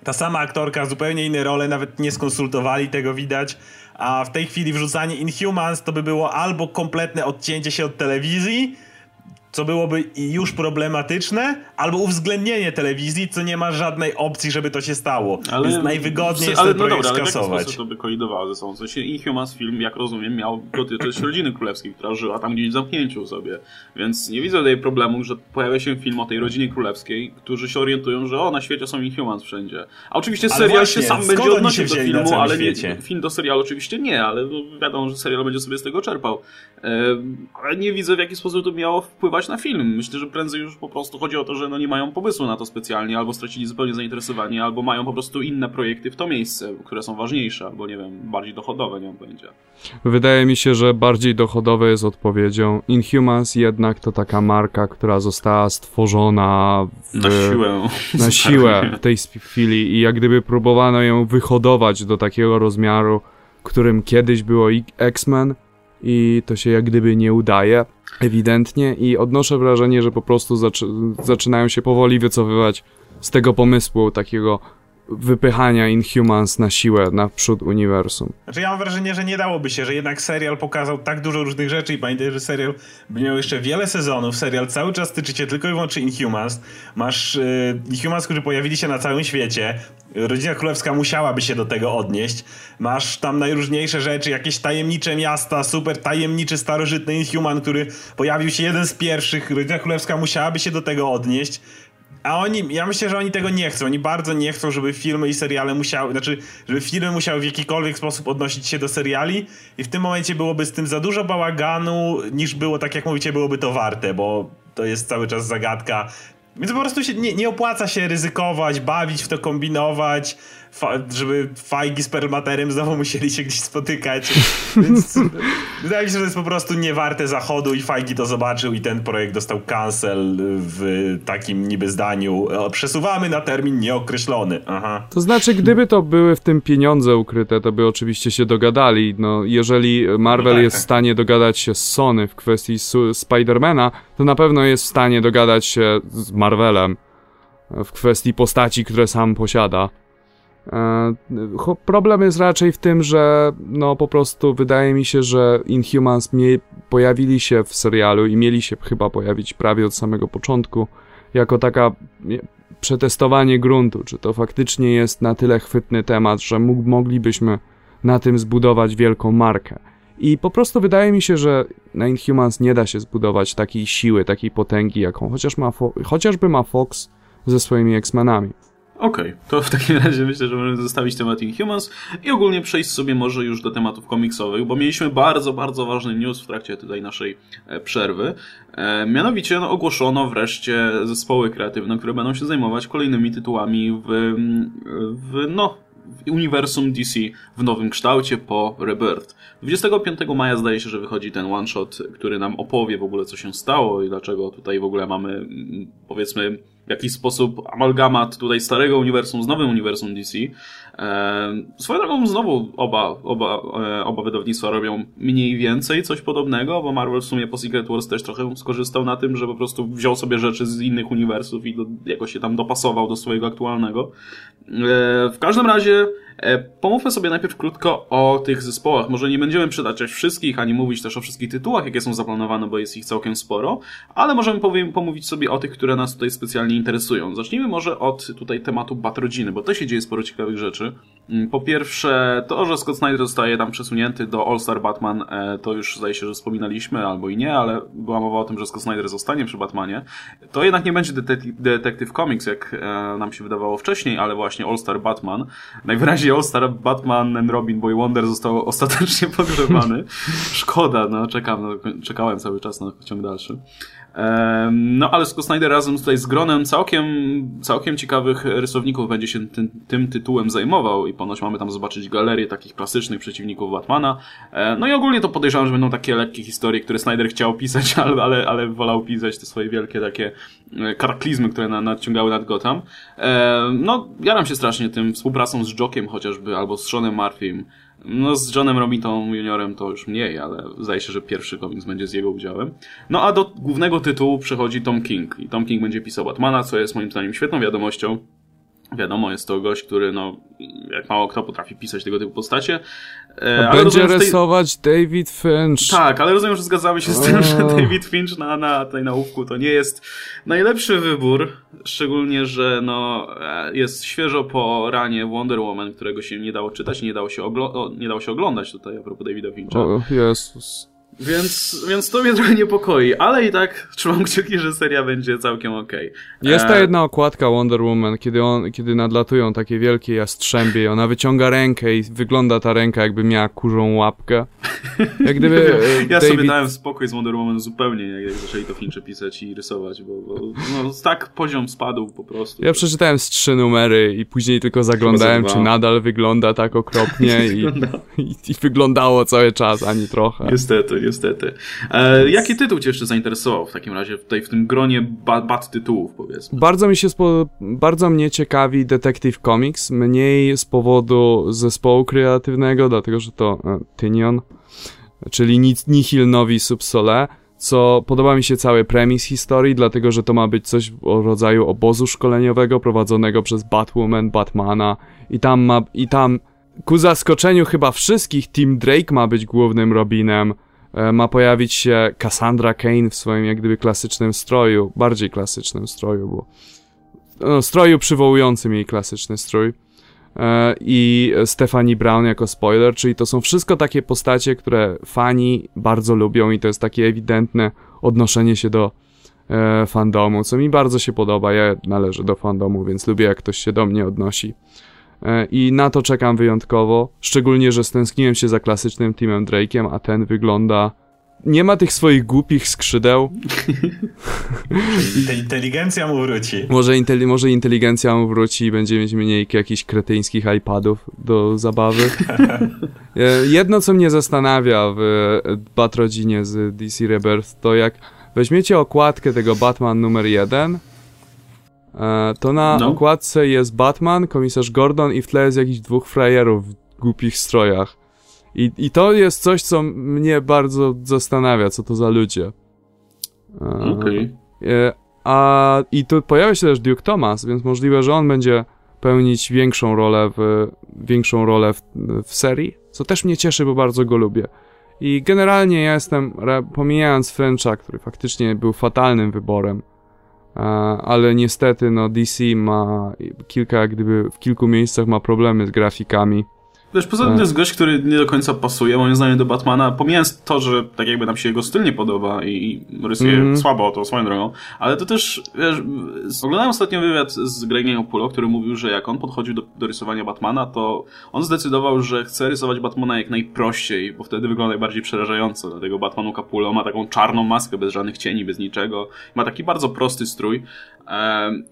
Ta sama aktorka, zupełnie inne role, nawet nie skonsultowali tego widać a w tej chwili wrzucanie Inhumans to by było albo kompletne odcięcie się od telewizji, co byłoby już problematyczne, albo uwzględnienie telewizji, co nie ma żadnej opcji, żeby to się stało. Ale, Więc najwygodniej jest ale, ten no projekt dobra, skasować. Ale w to by kolidowało ze sobą? W sensie Inhumans film, jak rozumiem, miał dotyczyć rodziny królewskiej, która żyła tam gdzieś w zamknięciu sobie. Więc nie widzę tutaj problemu, że pojawia się film o tej rodzinie królewskiej, którzy się orientują, że o, na świecie są Inhumans wszędzie. A oczywiście serial właśnie, się sam będzie odnosił do filmu, ale nie, film do serialu oczywiście nie, ale no wiadomo, że serial będzie sobie z tego czerpał. ale nie widzę, w jaki sposób to miało wpływać na film. Myślę, że prędzej już po prostu chodzi o to, że no nie mają pomysłu na to specjalnie, albo stracili zupełnie zainteresowanie, albo mają po prostu inne projekty w to miejsce, które są ważniejsze, albo nie wiem, bardziej dochodowe, nie będzie. Wydaje mi się, że bardziej dochodowe jest odpowiedzią. Inhumans jednak to taka marka, która została stworzona w, na siłę. Na siłę w tej chwili i jak gdyby próbowano ją wyhodować do takiego rozmiaru, którym kiedyś było X-Men i to się jak gdyby nie udaje ewidentnie. I odnoszę wrażenie, że po prostu zaczy zaczynają się powoli wycofywać z tego pomysłu takiego wypychania Inhumans na siłę naprzód uniwersum. Znaczy ja mam wrażenie, że nie dałoby się, że jednak serial pokazał tak dużo różnych rzeczy i pamiętaj, że serial miał jeszcze wiele sezonów, serial cały czas tyczy się tylko i wyłącznie Inhumans. Masz yy, Inhumans, którzy pojawili się na całym świecie, Rodzina Królewska musiałaby się do tego odnieść. Masz tam najróżniejsze rzeczy, jakieś tajemnicze miasta, super tajemniczy, starożytny Inhuman, który pojawił się jeden z pierwszych. Rodzina Królewska musiałaby się do tego odnieść. A oni, ja myślę, że oni tego nie chcą. Oni bardzo nie chcą, żeby filmy i seriale musiały, znaczy, żeby filmy musiały w jakikolwiek sposób odnosić się do seriali i w tym momencie byłoby z tym za dużo bałaganu, niż było, tak jak mówicie, byłoby to warte, bo to jest cały czas zagadka. Więc po prostu się nie, nie opłaca się ryzykować, bawić w to, kombinować żeby Fajgi z Perlmaterem znowu musieli się gdzieś spotykać. Więc wydaje mi się, że to jest po prostu niewarte zachodu i Fajgi to zobaczył i ten projekt dostał cancel w takim niby zdaniu. Przesuwamy na termin nieokreślony. Aha. To znaczy, gdyby to były w tym pieniądze ukryte, to by oczywiście się dogadali. No, jeżeli Marvel no tak. jest w stanie dogadać się z Sony w kwestii Spidermana, to na pewno jest w stanie dogadać się z Marvelem w kwestii postaci, które sam posiada. E, problem jest raczej w tym, że no po prostu wydaje mi się, że Inhumans pojawili się w serialu i mieli się chyba pojawić prawie od samego początku jako taka przetestowanie gruntu, czy to faktycznie jest na tyle chwytny temat, że moglibyśmy na tym zbudować wielką markę. I po prostu wydaje mi się, że na Inhumans nie da się zbudować takiej siły, takiej potęgi, jaką chociaż ma chociażby ma Fox ze swoimi X-Menami. Okej, okay, to w takim razie myślę, że możemy zostawić temat Inhumans i ogólnie przejść sobie może już do tematów komiksowych, bo mieliśmy bardzo, bardzo ważny news w trakcie tutaj naszej e, przerwy. E, mianowicie no, ogłoszono wreszcie zespoły kreatywne, które będą się zajmować kolejnymi tytułami w, w no, uniwersum DC w nowym kształcie po Rebirth. 25 maja zdaje się, że wychodzi ten one shot, który nam opowie w ogóle co się stało i dlaczego tutaj w ogóle mamy powiedzmy w jakiś sposób amalgamat tutaj starego uniwersum z nowym uniwersum DC. E, swoją drogą znowu oba, oba, e, oba wydawnictwa robią mniej więcej coś podobnego, bo Marvel w sumie po Secret Wars też trochę skorzystał na tym, że po prostu wziął sobie rzeczy z innych uniwersów i do, jakoś się tam dopasował do swojego aktualnego. E, w każdym razie pomówmy sobie najpierw krótko o tych zespołach. Może nie będziemy przytaczać wszystkich, ani mówić też o wszystkich tytułach, jakie są zaplanowane, bo jest ich całkiem sporo, ale możemy powiem, pomówić sobie o tych, które nas tutaj specjalnie interesują. Zacznijmy może od tutaj tematu Batrodziny, bo to się dzieje sporo ciekawych rzeczy. Mm, po pierwsze, to, że Scott Snyder zostaje tam przesunięty do All-Star Batman, e, to już zdaje się, że wspominaliśmy, albo i nie, ale była mowa o tym, że Scott Snyder zostanie przy Batmanie. To jednak nie będzie Detective Comics, jak e, nam się wydawało wcześniej, ale właśnie All-Star Batman. Najwyraźniej All-Star Batman and Robin Boy Wonder został ostatecznie pogrzebany. Szkoda, no czekam, no, czekałem cały czas na ciąg dalszy. No ale Scott Snyder razem tutaj z gronem całkiem, całkiem ciekawych rysowników będzie się tym, tym tytułem zajmował i ponoć mamy tam zobaczyć galerię takich klasycznych przeciwników Batmana. E, no i ogólnie to podejrzewam, że będą takie lekkie historie, które Snyder chciał pisać, ale, ale, ale wolał pisać te swoje wielkie takie e, karaklizmy, które na, nadciągały nad Gotham. No, jaram się strasznie tym współpracą z Jokiem chociażby, albo z Seanem Murphym. No z Johnem Romito juniorem to już mniej, ale zdaje się, że pierwszy komiks będzie z jego udziałem. No a do głównego tytułu przechodzi Tom King i Tom King będzie pisał Batmana, co jest moim zdaniem świetną wiadomością. Wiadomo, jest to gość, który no, jak mało kto potrafi pisać tego typu postacie. E, będzie rozumiem, rysować tej... David Finch. Tak, ale rozumiem, że zgadzamy się z tym, że David Finch na, na tej nałówku to nie jest najlepszy wybór. Szczególnie, że no, e, jest świeżo po ranie Wonder Woman, którego się nie dało czytać, nie dało się, oglo- nie dało się oglądać tutaj a propos Davida Fincha. O, Jezus. Więc, więc to mnie trochę niepokoi, ale i tak trzymam kciuki, że seria będzie całkiem okej. Okay. Jest ta e, jedna okładka Wonder Woman, kiedy, on, kiedy nadlatują takie wielkie jastrzębie i ona wyciąga rękę i wygląda ta ręka jakby miała kurzą łapkę. Jak gdyby e, Ja David... sobie dałem spokój z Wonder Woman zupełnie, jak, zaczęli to Fincze pisać i rysować, bo, bo no, tak poziom spadł po prostu. Ja przeczytałem z trzy numery i później tylko zaglądałem, czy nadal wygląda tak okropnie i, i, i wyglądało cały czas, ani trochę. Niestety, niestety. E, jaki tytuł cię jeszcze zainteresował w takim razie, tutaj w tym gronie bad, bad tytułów, powiedzmy? Bardzo mi się, spo, bardzo mnie ciekawi Detective Comics, mniej z powodu zespołu kreatywnego, dlatego, że to e, Tynion, czyli Nihil Novi Subsole, co podoba mi się cały premis historii, dlatego, że to ma być coś o rodzaju obozu szkoleniowego prowadzonego przez Batwoman, Batmana i tam ma, i tam ku zaskoczeniu chyba wszystkich Team Drake ma być głównym Robinem, ma pojawić się Cassandra Kane w swoim jak gdyby klasycznym stroju, bardziej klasycznym stroju, bo no, stroju przywołującym jej klasyczny strój e, i Stephanie Brown jako spoiler, czyli to są wszystko takie postacie, które fani bardzo lubią i to jest takie ewidentne odnoszenie się do e, fandomu, co mi bardzo się podoba. Ja należę do fandomu, więc lubię jak ktoś się do mnie odnosi. E, i na to czekam wyjątkowo, szczególnie, że stęskniłem się za klasycznym Teamem Drake'em, a ten wygląda nie ma tych swoich głupich skrzydeł. Te inteligencja mu wróci. Może, inteli może inteligencja mu wróci i będzie mieć mniej jakichś kretyńskich iPadów do zabawy. E, jedno, co mnie zastanawia w Batrodzinie z DC Rebirth, to jak weźmiecie okładkę tego Batman numer jeden, e, to na no. okładce jest Batman, komisarz Gordon i w tle jest jakichś dwóch frajerów w głupich strojach. I, I to jest coś, co mnie bardzo zastanawia, co to za ludzie. E, Okej. Okay. A i tu pojawia się też Duke Thomas, więc możliwe, że on będzie pełnić większą rolę w, większą rolę w, w serii, co też mnie cieszy, bo bardzo go lubię. I generalnie ja jestem, pomijając Frencha, który faktycznie był fatalnym wyborem, ale niestety no DC ma kilka, jak gdyby w kilku miejscach ma problemy z grafikami Wiesz, poza tym to jest gość, który nie do końca pasuje, moim zdaniem, do Batmana, pomijając to, że tak jakby nam się jego styl nie podoba i rysuje mm. słabo to swoją drogą, ale to też, wiesz, oglądałem ostatnio wywiad z Gregiem Opulo, który mówił, że jak on podchodził do, do rysowania Batmana, to on zdecydował, że chce rysować Batmana jak najprościej, bo wtedy wygląda najbardziej przerażająco, dlatego Batmanu Capullo ma taką czarną maskę, bez żadnych cieni, bez niczego, ma taki bardzo prosty strój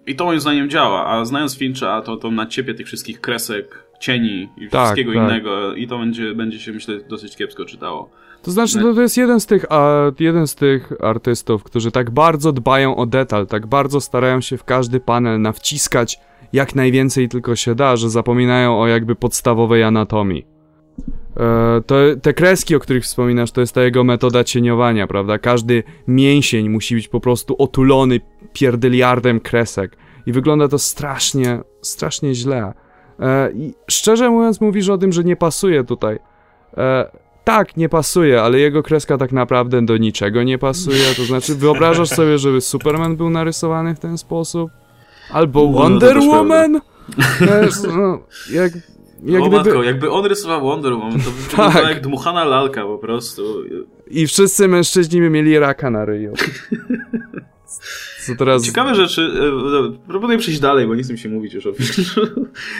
i to moim zdaniem działa, a znając Fincha, to, to naciepie tych wszystkich kresek, cieni i tak, wszystkiego tak. innego i to będzie, będzie się myślę dosyć kiepsko czytało. To znaczy, no, to jest jeden z tych, a, jeden z tych artystów, którzy tak bardzo dbają o detal, tak bardzo starają się w każdy panel nawciskać jak najwięcej tylko się da, że zapominają o jakby podstawowej anatomii. E, to, te kreski, o których wspominasz, to jest ta jego metoda cieniowania, prawda? Każdy mięsień musi być po prostu otulony pierdyliardem kresek i wygląda to strasznie, strasznie źle. E, I szczerze mówiąc, mówisz o tym, że nie pasuje tutaj. E, tak, nie pasuje, ale jego kreska tak naprawdę do niczego nie pasuje. To znaczy, wyobrażasz sobie, żeby Superman był narysowany w ten sposób? Albo Wonder no, Woman? No, jak, jak o gdyby... matko, jakby on rysował Wonder Woman, to by tak. jak dmuchana lalka po prostu. I wszyscy mężczyźni by mieli raka na ryju. Co teraz... Ciekawe rzeczy, e, proponuję przejść dalej, bo nie chcę się mówić już o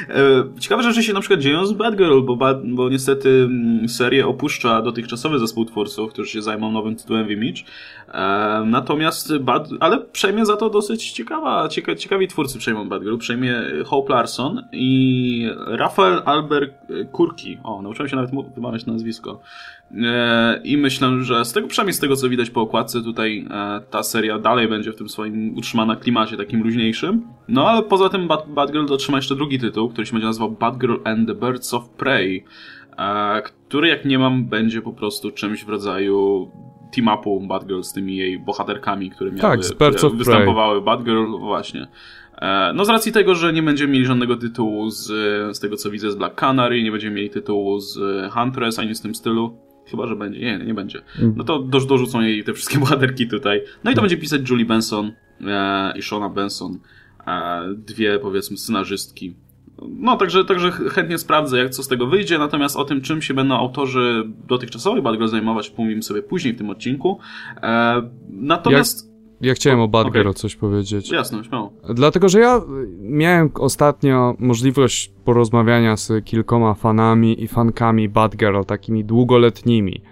e, Ciekawe rzeczy się na przykład dzieją z Batgirl, bo, Bad, bo niestety mm, serię opuszcza dotychczasowy zespół twórców, którzy się zajmą nowym tytułem w Image. E, natomiast, Bad, ale przejmie za to dosyć ciekawa, cieka, ciekawi twórcy przejmą Batgirl. Przejmie Hope Larson i Rafael Albert Kurki. O, nauczyłem się nawet wymawiać nazwisko. E, I myślę, że z tego, przynajmniej z tego co widać po okładce, tutaj e, ta seria dalej będzie w tym swoim utrzymana klimacie takim luźniejszym. No ale poza tym Bad, Batgirl dotrzyma jeszcze drugi tytuł, który się będzie nazywał Batgirl and the Birds of Prey, e, który jak nie mam będzie po prostu czymś w rodzaju team-upu Batgirl z tymi jej bohaterkami, które miały, tak, z Birds of występowały. Prey. Batgirl, właśnie. No z racji tego, że nie będziemy mieli żadnego tytułu z, z tego co widzę z Black Canary, nie będziemy mieli tytułu z Huntress, ani z tym stylu, Chyba, że będzie. Nie, nie będzie. Mhm. No to dorzucą jej te wszystkie bohaterki tutaj. No i to będzie pisać Julie Benson e, i Shona Benson. E, dwie, powiedzmy, scenarzystki. No, także, także chętnie sprawdzę, jak co z tego wyjdzie, natomiast o tym, czym się będą autorzy dotychczasowej Batgirl zajmować, pomówimy sobie później w tym odcinku. E, natomiast... Jak ja chciałem o Badger okay. coś powiedzieć. Jasne, śmiało. Dlatego, że ja miałem ostatnio możliwość porozmawiania z kilkoma fanami i fankami Badger, takimi długoletnimi.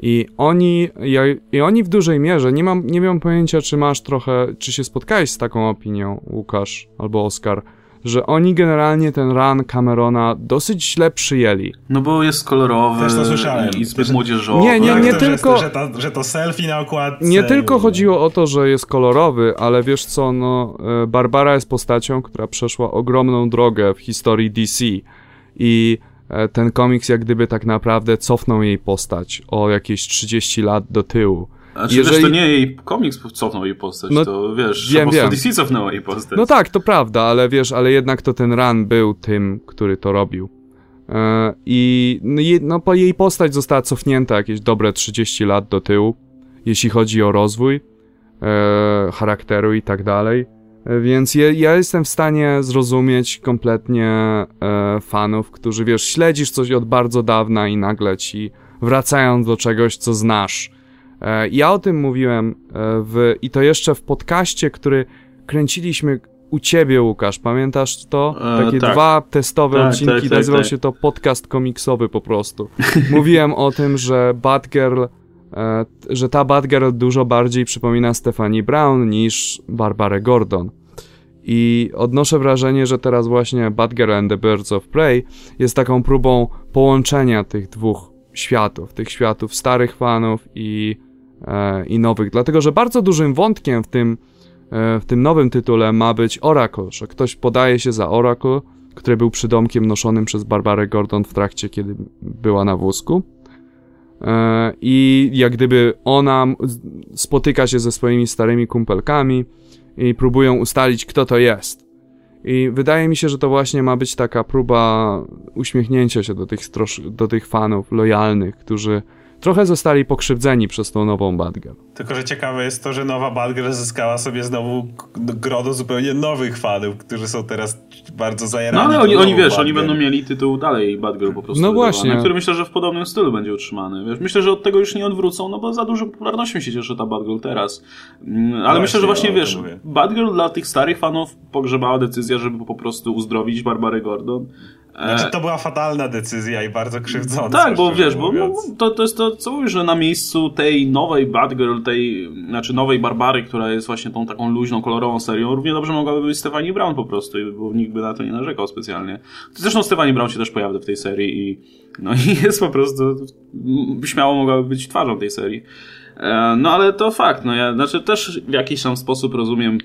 I oni, ja, i oni w dużej mierze, nie mam, nie mam pojęcia, czy masz trochę, czy się spotkałeś z taką opinią, Łukasz albo Oskar, że oni generalnie ten run Camerona dosyć źle przyjęli. No bo jest kolorowy Też to słyszałem. i zbyt młodzieżowy. Nie, nie, nie tylko... Że, to, że to selfie na okładce. Nie tylko chodziło o to, że jest kolorowy, ale wiesz co, no e, Barbara jest postacią, która przeszła ogromną drogę w historii DC i e, ten komiks jak gdyby tak naprawdę cofnął jej postać o jakieś 30 lat do tyłu. Znaczy, Jeżeli... wiesz, to nie jej komiks cofnął jej postać, no, to wiesz, wiem, po wiem. DC cofnęła jej postać. No tak, to prawda, ale wiesz, ale jednak to ten run był tym, który to robił. E, I no, no, po jej postać została cofnięta jakieś dobre 30 lat do tyłu, jeśli chodzi o rozwój e, charakteru i tak dalej. E, więc je, ja jestem w stanie zrozumieć kompletnie e, fanów, którzy wiesz, śledzisz coś od bardzo dawna i nagle ci wracają do czegoś, co znasz ja o tym mówiłem e, w, i to jeszcze w podcaście, który kręciliśmy u ciebie, Łukasz. Pamiętasz to? E, Takie e, tak. dwa testowe tak, odcinki. Tak, tak, nazywał tak. się to podcast komiksowy po prostu. Mówiłem o tym, że Batgirl e, że ta Batgirl dużo bardziej przypomina Stephanie Brown niż Barbarę Gordon. I odnoszę wrażenie, że teraz właśnie Batgirl and the Birds of Prey jest taką próbą połączenia tych dwóch światów, tych światów starych fanów i, e, i nowych. Dlatego, że bardzo dużym wątkiem w tym, e, w tym nowym tytule ma być Oracle, że ktoś podaje się za Oracle, który był przydomkiem noszonym przez Barbarę Gordon w trakcie, kiedy była na wózku. E, I jak gdyby ona spotyka się ze swoimi starymi kumpelkami i próbują ustalić, kto to jest. I wydaje mi się, że to właśnie ma być taka próba uśmiechnięcia się do tych, do tych fanów lojalnych, którzy trochę zostali pokrzywdzeni przez tą nową Batgirl. Tylko, że ciekawe jest to, że nowa Batgirl zyskała sobie znowu grono zupełnie nowych fanów, którzy są teraz bardzo zajarani. No ale oni, oni wiesz, oni będą mieli tytuł dalej Batgirl po prostu. No właśnie. Który myślę, że w podobnym stylu będzie utrzymany. Wiesz, myślę, że od tego już nie odwrócą, no bo za dużą popularnością się cieszy ta Batgirl teraz. Mm, ale no myślę, że właśnie wiesz, Batgirl dla tych starych fanów pogrzebała decyzja, żeby po prostu uzdrowić Barbarę Gordon znaczy, to była fatalna decyzja i bardzo krzywdząca. Tak, bo wiesz, bo no, to, to jest to, co mówisz, że na miejscu tej nowej Batgirl, tej, znaczy nowej Barbary, która jest właśnie tą taką luźną, kolorową serią, równie dobrze mogłaby być Stephanie Brown po prostu, bo nikt by na to nie narzekał specjalnie. Zresztą Stephanie Brown się też pojawia w tej serii i, no i jest po prostu, śmiało mogłaby być twarzą tej serii. E, no ale to fakt, no ja, znaczy też w jakiś tam sposób rozumiem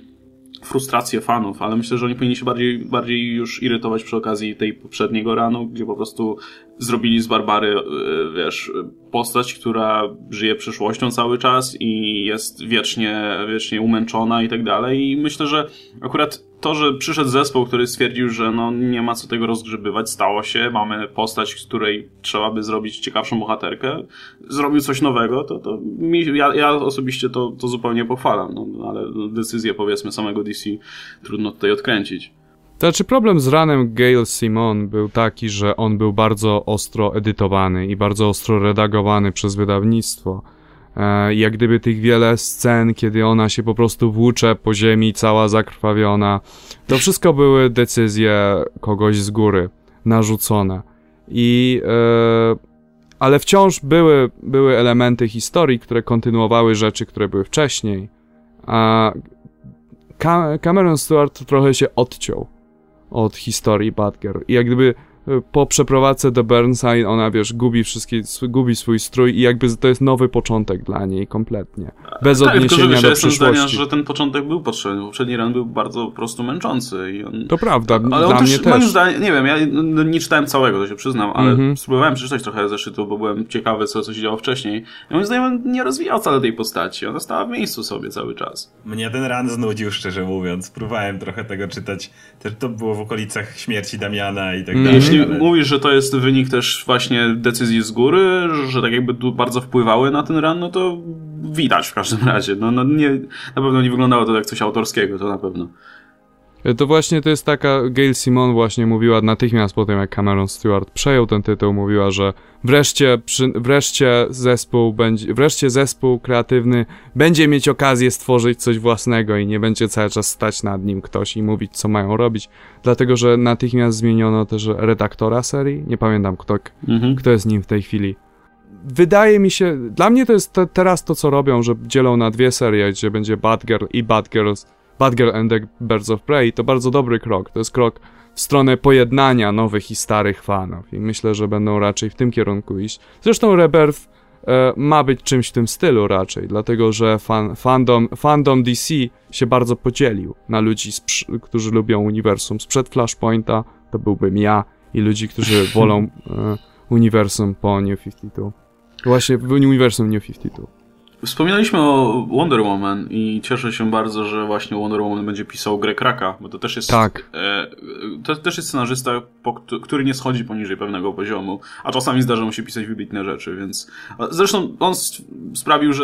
frustrację fanów, ale myślę, że oni powinni się bardziej, bardziej już irytować przy okazji tej poprzedniego ranu, gdzie po prostu zrobili z Barbary, e, wiesz, postać, która żyje przyszłością cały czas i jest wiecznie, wiecznie umęczona i tak dalej. I myślę, że akurat to, że przyszedł zespół, który stwierdził, że no nie ma co tego rozgrzebywać, stało się, mamy postać, z której trzeba by zrobić ciekawszą bohaterkę, zrobił coś nowego, to, to mi, ja, ja osobiście to, to zupełnie pochwalam, no, ale decyzję powiedzmy samego DC trudno tutaj odkręcić. To znaczy problem z ranem Gail Simon był taki, że on był bardzo ostro edytowany i bardzo ostro redagowany przez wydawnictwo. E, jak gdyby tych wiele scen, kiedy ona się po prostu włócze po ziemi, cała zakrwawiona, to wszystko były decyzje kogoś z góry, narzucone. I, e, ale wciąż były, były elementy historii, które kontynuowały rzeczy, które były wcześniej. A Cameron Stewart trochę się odciął od historii Batgirl. I jak gdyby po przeprowadzce do Burnside ona, wiesz, gubi wszystkie, gubi swój strój i jakby to jest nowy początek dla niej kompletnie. Bez tak, odniesienia tylko, że, do ja przyszłości. Zdania, że ten początek był potrzebny. Poprzedni run był bardzo po prostu męczący. I on... To prawda, ale dla mnie też. Moim zdaniem, nie wiem, ja nie czytałem całego, to się przyznam, ale -hmm. spróbowałem przeczytać trochę zeszytu, bo byłem ciekawy, co, co się działo wcześniej. I moim zdaniem on nie rozwijał wcale tej postaci. Ona stała w miejscu sobie cały czas. Mnie ten run znudził, szczerze mówiąc. Próbowałem trochę tego czytać. Też to było w okolicach śmierci Damiana i tak -hmm. dalej ale... mówisz, że to jest wynik też właśnie decyzji z góry, że tak jakby tu bardzo wpływały na ten run, no to widać w każdym razie. No, no nie, na pewno nie wyglądało to jak coś autorskiego, to na pewno. To właśnie to jest taka, Gail Simon właśnie mówiła natychmiast po tym, jak Cameron Stewart przejął ten tytuł, mówiła, że wreszcie, przy, wreszcie zespół będzie, wreszcie zespół kreatywny będzie mieć okazję stworzyć coś własnego i nie będzie cały czas stać nad nim ktoś i mówić, co mają robić, dlatego, że natychmiast zmieniono też redaktora serii, nie pamiętam kto, mhm. kto jest nim w tej chwili. Wydaje mi się, dla mnie to jest te, teraz to, co robią, że dzielą na dwie serie, gdzie będzie Batgirl i Batgirls, Batgirl and the Birds of Prey, to bardzo dobry krok, to jest krok w stronę pojednania nowych i starych fanów i myślę, że będą raczej w tym kierunku iść. Zresztą Rebirth e, ma być czymś w tym stylu raczej, dlatego że fan, fandom, fandom DC się bardzo podzielił na ludzi, którzy lubią uniwersum sprzed Flashpointa, to byłbym ja, i ludzi, którzy wolą e, uniwersum po New 52. Właśnie w uniwersum New 52. Wspominaliśmy o Wonder Woman i cieszę się bardzo, że właśnie Wonder Woman będzie pisał grę Kraka, bo to też jest tak. E, to też jest scenarzysta, po, który nie schodzi poniżej pewnego poziomu, a czasami zdarza mu się pisać wybitne rzeczy, więc zresztą on sprawił, że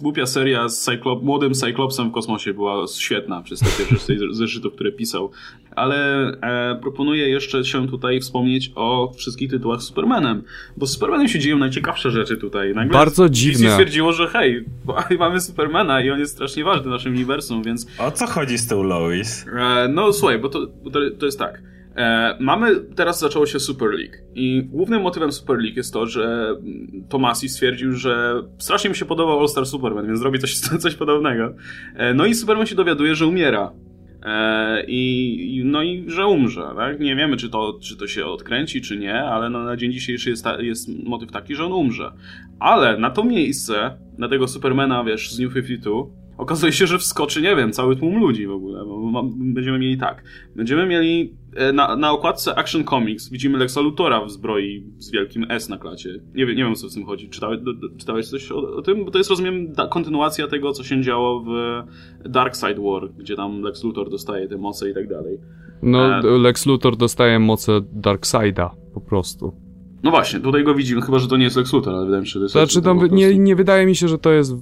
głupia seria z Cyclop, młodym Cyclopsem w kosmosie była świetna przez te pierwsze zeszytów, które pisał. Ale e, proponuję jeszcze się tutaj wspomnieć o wszystkich tytułach z Supermanem, bo z Supermanem się dzieją najciekawsze rzeczy tutaj. Nagle Bardzo dziwne. stwierdziło, że hej, mamy Supermana i on jest strasznie ważny w naszym uniwersum, więc... O co chodzi z tą Lois? E, no słuchaj, bo to, bo to, to jest tak. E, mamy, teraz zaczęło się Super League i głównym motywem Super League jest to, że Tomasi stwierdził, że strasznie mi się podobał All Star Superman, więc zrobi coś, coś podobnego. E, no i Superman się dowiaduje, że umiera. E, I, no i że umrze, tak? Nie wiemy, czy to, czy to się odkręci, czy nie, ale no, na dzień dzisiejszy jest, ta, jest motyw taki, że on umrze. Ale na to miejsce, na tego Supermana, wiesz, z New 52, okazuje się, że wskoczy, nie wiem, cały tłum ludzi w ogóle. Bo będziemy mieli tak. Będziemy mieli e, na, na okładce Action Comics widzimy Lexa Luthora w zbroi z wielkim S na klacie. Nie wiem, nie wiem co z tym chodzi. Czytałeś, do, do, czytałeś coś o, o, tym? Bo to jest, rozumiem, da, kontynuacja tego, co się działo w Dark Side War, gdzie tam Lex Luthor dostaje te moce i tak dalej. No, e... Lex Luthor dostaje moce Darkseida po prostu. No właśnie, tutaj go widzimy, chyba, że to nie jest Lex Luthor, ale wydaje mi się, że to jest Znaczy, tam nie, nie wydaje mi się, że to jest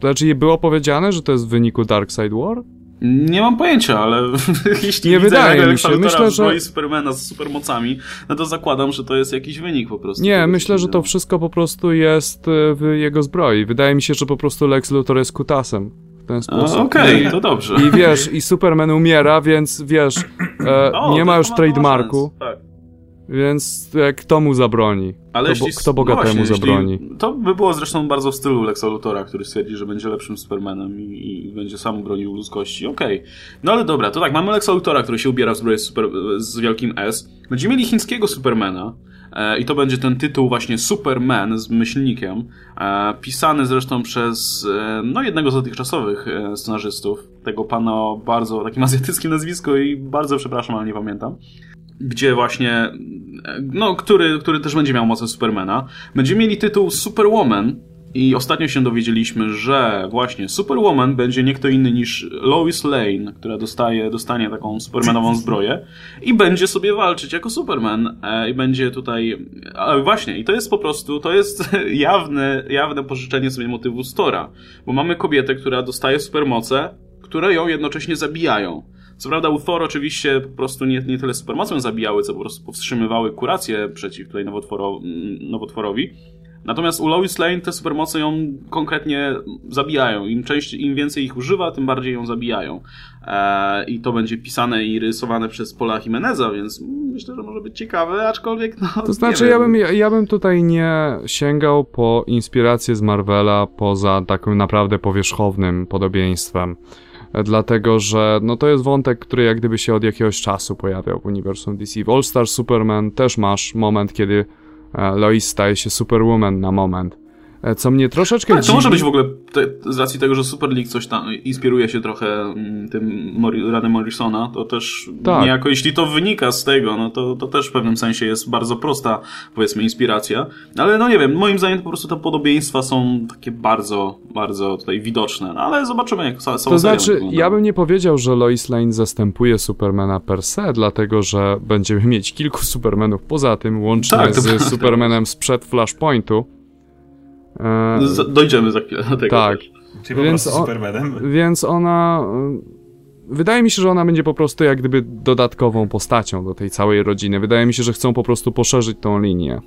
znaczy, było powiedziane, że to jest w wyniku Dark Side War? Nie mam pojęcia, ale jeśli nie wydaje mi się. Myślę, że Supermana z supermocami, no to zakładam, że to jest jakiś wynik po prostu. Nie, myślę, że to wszystko po prostu jest e, w jego zbroi. Wydaje mi się, że po prostu Lex Luthor jest kutasem. W ten sposób. Okej, okay, to dobrze. I wiesz, i Superman umiera, więc wiesz, e, o, nie ma już trademarku. Tak. Więc kto mu zabroni? Ale kto, jeśli, kto bogatemu no właśnie, zabroni? to by było zresztą bardzo w stylu Lexa Luthora, który stwierdzi, że będzie lepszym Supermanem i, i będzie sam bronił ludzkości. Okej. Okay. No ale dobra, to tak, mamy Lexa Luthora, który się ubiera w zbroję super, z wielkim S. Będziemy mieli chińskiego Supermana, e, i to będzie ten tytuł właśnie Superman z myślnikiem, e, pisany zresztą przez e, no, jednego z dotychczasowych scenarzystów, tego pana o bardzo takim azjatyckim nazwisku i bardzo przepraszam, ale nie pamiętam gdzie właśnie, no, który, który też będzie miał moce Supermana. Będziemy mieli tytuł Superwoman i ostatnio się dowiedzieliśmy, że właśnie Superwoman będzie nie kto inny niż Lois Lane, która dostaje, dostanie taką supermanową zbroję i będzie sobie walczyć jako Superman e, i będzie tutaj, ale właśnie, i to jest po prostu, to jest jawne, jawne pożyczenie sobie motywu Stora, bo mamy kobietę, która dostaje supermoce, które ją jednocześnie zabijają. Co prawda u Thor oczywiście po prostu nie, nie tyle supermocą zabijały, co po prostu powstrzymywały kurację przeciw tutaj nowotworo, nowotworowi. Natomiast u Lois Lane te supermoce ją konkretnie zabijają. Im, częściej, im więcej ich używa, tym bardziej ją zabijają. Eee, I to będzie pisane i rysowane przez Pola Jimeneza, więc myślę, że może być ciekawe, aczkolwiek no. To znaczy, ja bym, ja bym tutaj nie sięgał po inspirację z Marvela poza takim naprawdę powierzchownym podobieństwem dlatego że no to jest wątek, który jak gdyby się od jakiegoś czasu pojawiał w uniwersum DC. W All Star Superman też masz moment, kiedy e, Lois staje się Superwoman na moment. E, co mnie troszeczkę dziwi... to może być w ogóle te, z racji tego, że Super League coś tam inspiruje się trochę mm, tym Mori, Ranem Morrisona, to też tak. niejako jeśli to wynika z tego, no to, to też w pewnym sensie jest bardzo prosta, powiedzmy, inspiracja. Ale no nie wiem, moim zdaniem po prostu te podobieństwa są takie bardzo, bardzo tutaj widoczne. No, ale zobaczymy, jak są To znaczy, ja bym nie powiedział, że Lois Lane zastępuje Supermana per se, dlatego, że będziemy mieć kilku Supermanów poza tym, łącznie tak, z Supermanem sprzed Flashpointu dojdziemy za chwilę do tego. Tak. Czyli więc po Supermanem. Więc ona... E, wydaje mi się, że ona będzie po prostu jak gdyby dodatkową postacią do tej całej rodziny. Wydaje mi się, że chcą po prostu poszerzyć tą linię.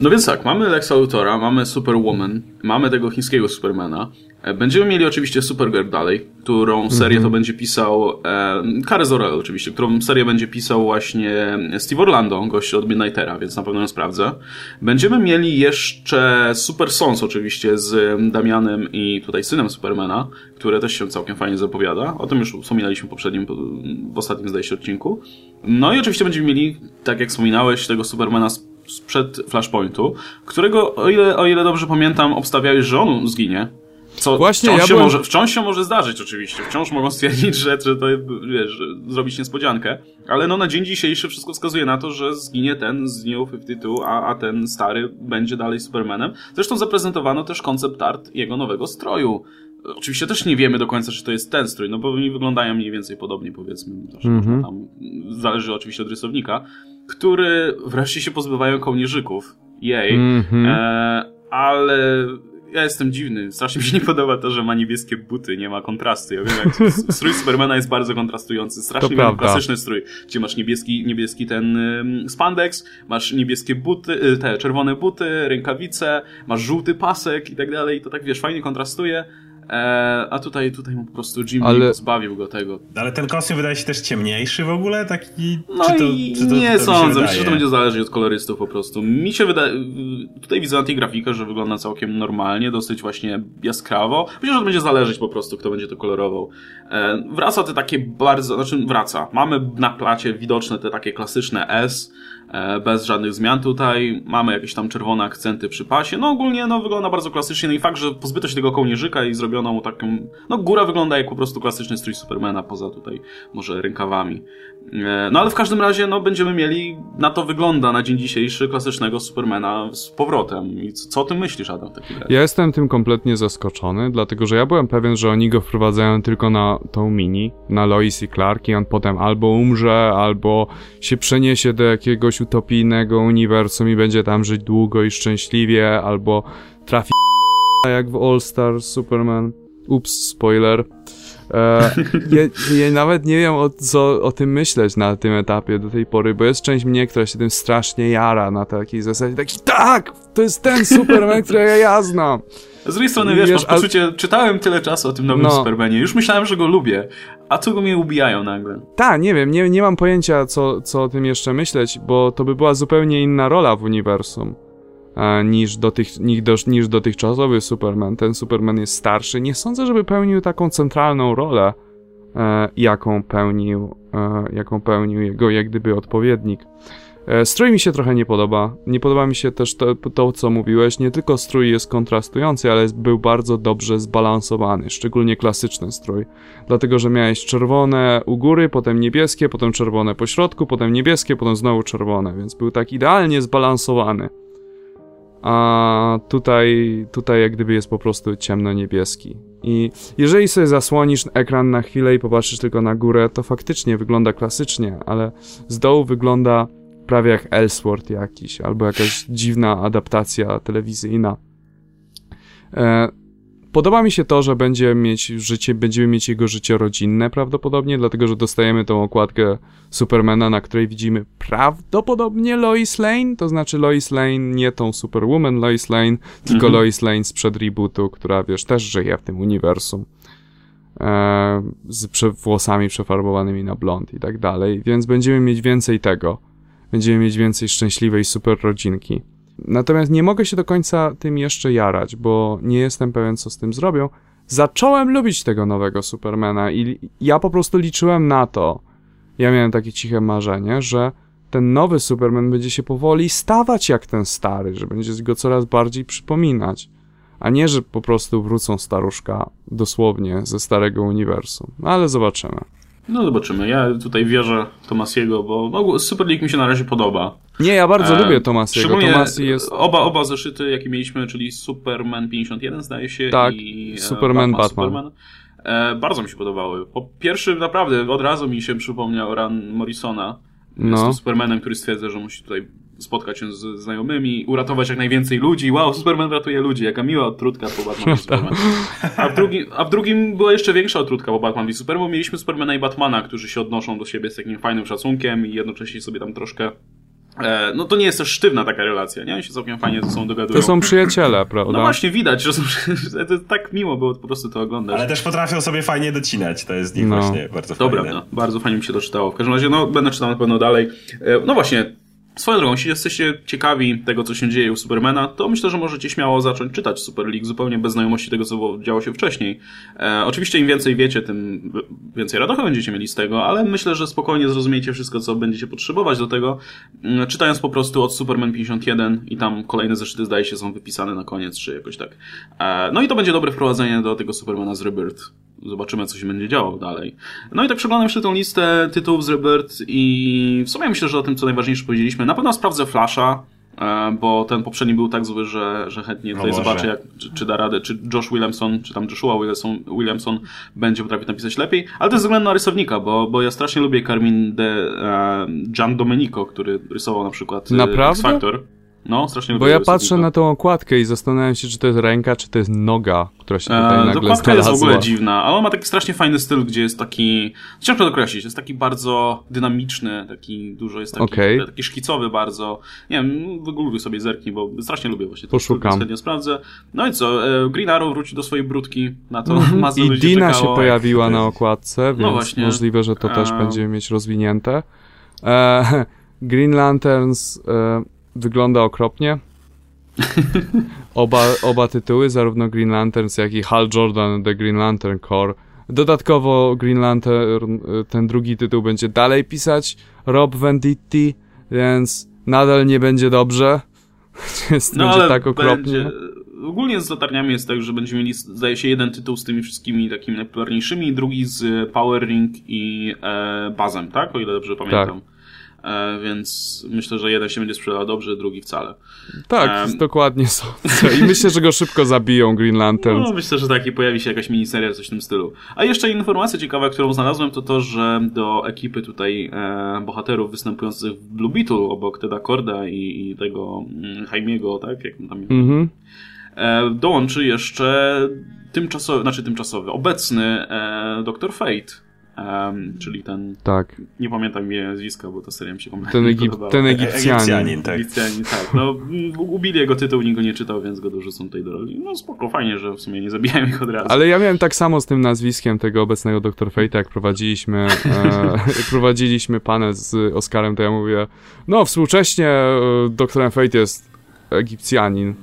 No więc tak, mamy Lexa Luthora, mamy Superwoman, mamy tego chińskiego Supermana, E, będziemy mieli oczywiście Supergirl dalej, którą serię mm -hmm. to będzie pisał e, Kary Zorel oczywiście, którą serię będzie pisał właśnie Steve Orlando, gość od Midnightera, więc na pewno ją sprawdzę. Będziemy mieli jeszcze Super Sons oczywiście z Damianem i tutaj synem Supermana, które też się całkiem fajnie zapowiada. O tym już wspominaliśmy w poprzednim, w ostatnim zdaje się odcinku. No i oczywiście będziemy mieli, tak jak wspominałeś, tego Supermana sprzed Flashpointu, którego, o ile, o ile dobrze pamiętam, obstawiałeś, że on zginie, co Właśnie, wciąż, ja się byłem... może, wciąż się może zdarzyć oczywiście. Wciąż mogą stwierdzić, że, że to wiesz, zrobić niespodziankę. Ale no na dzień dzisiejszy wszystko wskazuje na to, że zginie ten z New 52, a, a ten stary będzie dalej Supermanem. Zresztą zaprezentowano też koncept art jego nowego stroju. Oczywiście też nie wiemy do końca, czy to jest ten strój, no bo oni wyglądają mniej więcej podobnie, powiedzmy. Mm -hmm. tam, zależy oczywiście od rysownika, który wreszcie się pozbywają kołnierzyków. Jej. Mm -hmm. e, ale ja jestem dziwny. Strasznie mi się nie podoba to, że ma niebieskie buty, nie ma kontrastu. Ja wiem, jak strój Supermana jest bardzo kontrastujący. Strasznie to klasyczny strój, gdzie masz niebieski, niebieski ten spandex, masz niebieskie buty, y, te czerwone buty, rękawice, masz żółty pasek i tak dalej. To tak wiesz, fajnie kontrastuje. E, a tutaj, tutaj mu po prostu Jimmy Ale- pozbawił go tego. Ale ten kostium wydaje się też ciemniejszy w ogóle, taki... No czy to, i czy to, nie to się sądzę, myślę, że to będzie zależeć od kolorystów po prostu. Mi się wydaje, tutaj widzę na tej grafikę, że wygląda całkiem normalnie, dosyć właśnie jaskrawo. Myślę, że to będzie zależeć po prostu, kto będzie to kolorował. E, wraca te takie bardzo, znaczy wraca. Mamy na placie widoczne te takie klasyczne S, bez żadnych zmian tutaj. Mamy jakieś tam czerwone akcenty przy pasie. No ogólnie no, wygląda bardzo klasycznie. No i fakt, że pozbyto się tego kołnierzyka i zrobiono mu taką... No góra wygląda jak po prostu klasyczny strój Supermana, poza tutaj może rękawami. E, No ale w każdym razie no, będziemy mieli, na to wygląda na dzień dzisiejszy klasycznego Supermana z powrotem. I co, co o tym myślisz, Adam? Ja jestem tym kompletnie zaskoczony, dlatego że ja byłem pewien, że oni go wprowadzają tylko na tą mini, na Lois i Clark i on potem albo umrze, albo się przeniesie do jakiegoś utopijnego uniwersum i będzie tam żyć długo i szczęśliwie, albo trafi jak w All Star Superman. Ups, spoiler. E, ja, ja nawet nie wiem o, co o tym myśleć na tym etapie do tej pory, bo jest część mnie, która się tym strasznie jara na takiej zasadzie, taki tak, to jest ten Superman, którego ja znam. Z drugiej strony, wiesz, Wiesz, masz poczucie, czytałem tyle czasu o tym nowym No. Supermanie, już myślałem, że go lubię, a tu go mnie ubijają nagle. Tak, nie wiem, nie, nie mam pojęcia, co, co o tym jeszcze myśleć, bo to by była zupełnie inna rola w uniwersum niż, dotych, niż, do, niż dotychczasowy Superman. Ten Superman jest starszy. Nie sądzę, żeby pełnił taką centralną rolę, e, jaką pełnił, e, jaką pełnił jego jak gdyby odpowiednik. E, Strój mi się trochę nie podoba. Nie podoba mi się też to, to, co mówiłeś. Nie tylko strój jest kontrastujący, ale był bardzo dobrze zbalansowany, szczególnie klasyczny strój. Dlatego, że miałeś czerwone u góry, potem niebieskie, potem czerwone po środku, potem niebieskie, potem znowu czerwone, więc był tak idealnie zbalansowany. A tutaj, tutaj jak gdyby jest po prostu ciemno-niebieski. I jeżeli sobie zasłonisz ekran na chwilę i popatrzysz tylko na górę, to faktycznie wygląda klasycznie, ale z dołu wygląda prawie jak Ellsworth jakiś, albo jakaś dziwna adaptacja telewizyjna. E, Podoba mi się to, że będzie mieć życie, będziemy mieć jego życie rodzinne prawdopodobnie, dlatego że dostajemy tą okładkę Supermana, na której widzimy prawdopodobnie Lois Lane, to znaczy Lois Lane, nie tą Superwoman Lois Lane, tylko Mhm. Lois Lane sprzed rebootu, która wiesz, też żyje w tym uniwersum. E, z prze włosami przefarbowanymi na blond i tak dalej, więc będziemy mieć więcej tego. Będziemy mieć więcej szczęśliwej super rodzinki. Natomiast nie mogę się do końca tym jeszcze jarać, bo nie jestem pewien, co z tym zrobią. Zacząłem lubić tego nowego Supermana i ja po prostu liczyłem na to. Ja miałem takie ciche marzenie, że ten nowy Superman będzie się powoli stawać jak ten stary, że będzie go coraz bardziej przypominać. A nie, że po prostu wrócą staruszka dosłownie ze starego uniwersum. No ale zobaczymy. No zobaczymy. Ja tutaj wierzę Tomasiego, bo no, Super League mi się na razie podoba. Nie, ja bardzo E, lubię Tomasiego. Szczególnie Tomasi jest... oba, oba zeszyty, jakie mieliśmy, czyli Superman 51 zdaje się Tak, i e, Superman, Batman. Superman. E, bardzo mi się podobały. Po pierwszy naprawdę od razu mi się przypomniał Ran Morrisona No. z tym Supermanem, który stwierdza, że musi tutaj spotkać się z znajomymi, uratować jak najwięcej ludzi. Wow, Superman ratuje ludzi, jaka miła odtrutka po Batman v Superman. A w, drugim, a w drugim była jeszcze większa odtrutka po Batman v Superman, bo mieliśmy Supermana i Batmana, którzy się odnoszą do siebie z takim fajnym szacunkiem i jednocześnie sobie tam troszkę no to nie jest też sztywna taka relacja, nie? Oni się całkiem fajnie ze sobą dogadują. To są przyjaciele, prawda? No właśnie, widać, że są, że to jest tak miło było po prostu to oglądać. Ale też potrafią sobie fajnie docinać, to jest ich No. właśnie bardzo To fajne. prawda, bardzo fajnie mi się to czytało. W każdym razie, no, będę czytał na pewno dalej. E, No właśnie, swoją drogą, jeśli jesteście ciekawi tego, co się dzieje u Supermana, to myślę, że możecie śmiało zacząć czytać Super League zupełnie bez znajomości tego, co działo się wcześniej. E, oczywiście im więcej wiecie, tym więcej radochy będziecie mieli z tego, ale myślę, że spokojnie zrozumiecie wszystko, co będziecie potrzebować do tego, mm, czytając po prostu od Superman 51 i tam kolejne zeszyty, zdaje się, są wypisane na koniec, czy jakoś tak. E, no i to będzie dobre wprowadzenie do tego Supermana z Rebirth. Zobaczymy, co się będzie działo dalej. No i tak przeglądam jeszcze tą listę tytułów z Rebirth i w sumie myślę, że o tym, co najważniejsze powiedzieliśmy. Na pewno sprawdzę Flasha, e, bo ten poprzedni był tak zły, że, że chętnie tutaj Boże. zobaczę, jak, czy, czy da radę, czy Josh Williamson, czy tam Joshua Williamson, Williamson będzie potrafił napisać lepiej, ale to jest ze względu na rysownika, bo, bo ja strasznie lubię Carmin de e, Gian Domenico, który rysował na przykład e, Naprawdę? X Factor. No, strasznie Bo ja patrzę na tą okładkę i zastanawiam się, czy to jest ręka, czy to jest noga, która się tutaj eee, nagle Okładka znalazła. jest w ogóle dziwna, ale on ma taki strasznie fajny styl, gdzie jest taki... Ciężko to określić, jest taki bardzo dynamiczny, taki dużo jest taki, Okej. taki szkicowy bardzo. Nie wiem, wygoogluj sobie, zerknij, bo strasznie lubię właśnie to. Poszukam. chętnie sprawdzę. No i co, e, Green Arrow wróci do swojej brudki, na to Mhm. I Dina się czekało. pojawiła na okładce, więc No właśnie. możliwe, że to też A- będziemy mieć rozwinięte. E, Green Lanterns e, wygląda okropnie. Oba, oba tytuły, zarówno Green Lanterns, jak i Hal Jordan The Green Lantern Corps. Dodatkowo Green Lantern, ten drugi tytuł będzie dalej pisać Rob Venditti, więc nadal nie będzie dobrze. Jest, No będzie tak okropnie. będzie... Ogólnie z latarniami jest tak, że będziemy mieli, zdaje się, jeden tytuł z tymi wszystkimi takimi najpopularniejszymi drugi z Power Ring i e, Bazem, tak? O ile dobrze pamiętam. E, więc myślę, że jeden się będzie sprzedał dobrze, drugi wcale. Tak, Em. dokładnie sądzę. I myślę, że go szybko zabiją Green Lanterns. No, myślę, że taki pojawi się jakaś miniseria, coś w tym stylu. A jeszcze informacja ciekawa, którą znalazłem, to to, że do ekipy tutaj e, bohaterów występujących w Blue Beetle obok Teda Korda i, i tego mm, Jaimiego, tak? Jak tam Mhm. e, dołączy jeszcze tymczasowy, znaczy tymczasowy, obecny e, Dr. Fate. Em, czyli ten, Tak, nie pamiętam imienia nazwiska, bo ta seria mi się kompletnie ten, Egip, podobała. ten Egipcjanin, Egipcjanin. tak. Egipcjanin, tak. No, ubili jego tytuł, nikt go nie czytał, więc go dorzucą tutaj do roli. No spoko, fajnie, że w sumie nie zabijają ich od razu. Ale ja miałem tak samo z tym nazwiskiem tego obecnego Dr. Fate'a, jak prowadziliśmy, e, jak prowadziliśmy panel z Oskarem, to ja mówię, no współcześnie e, doktorem Fate jest Egipcjanin.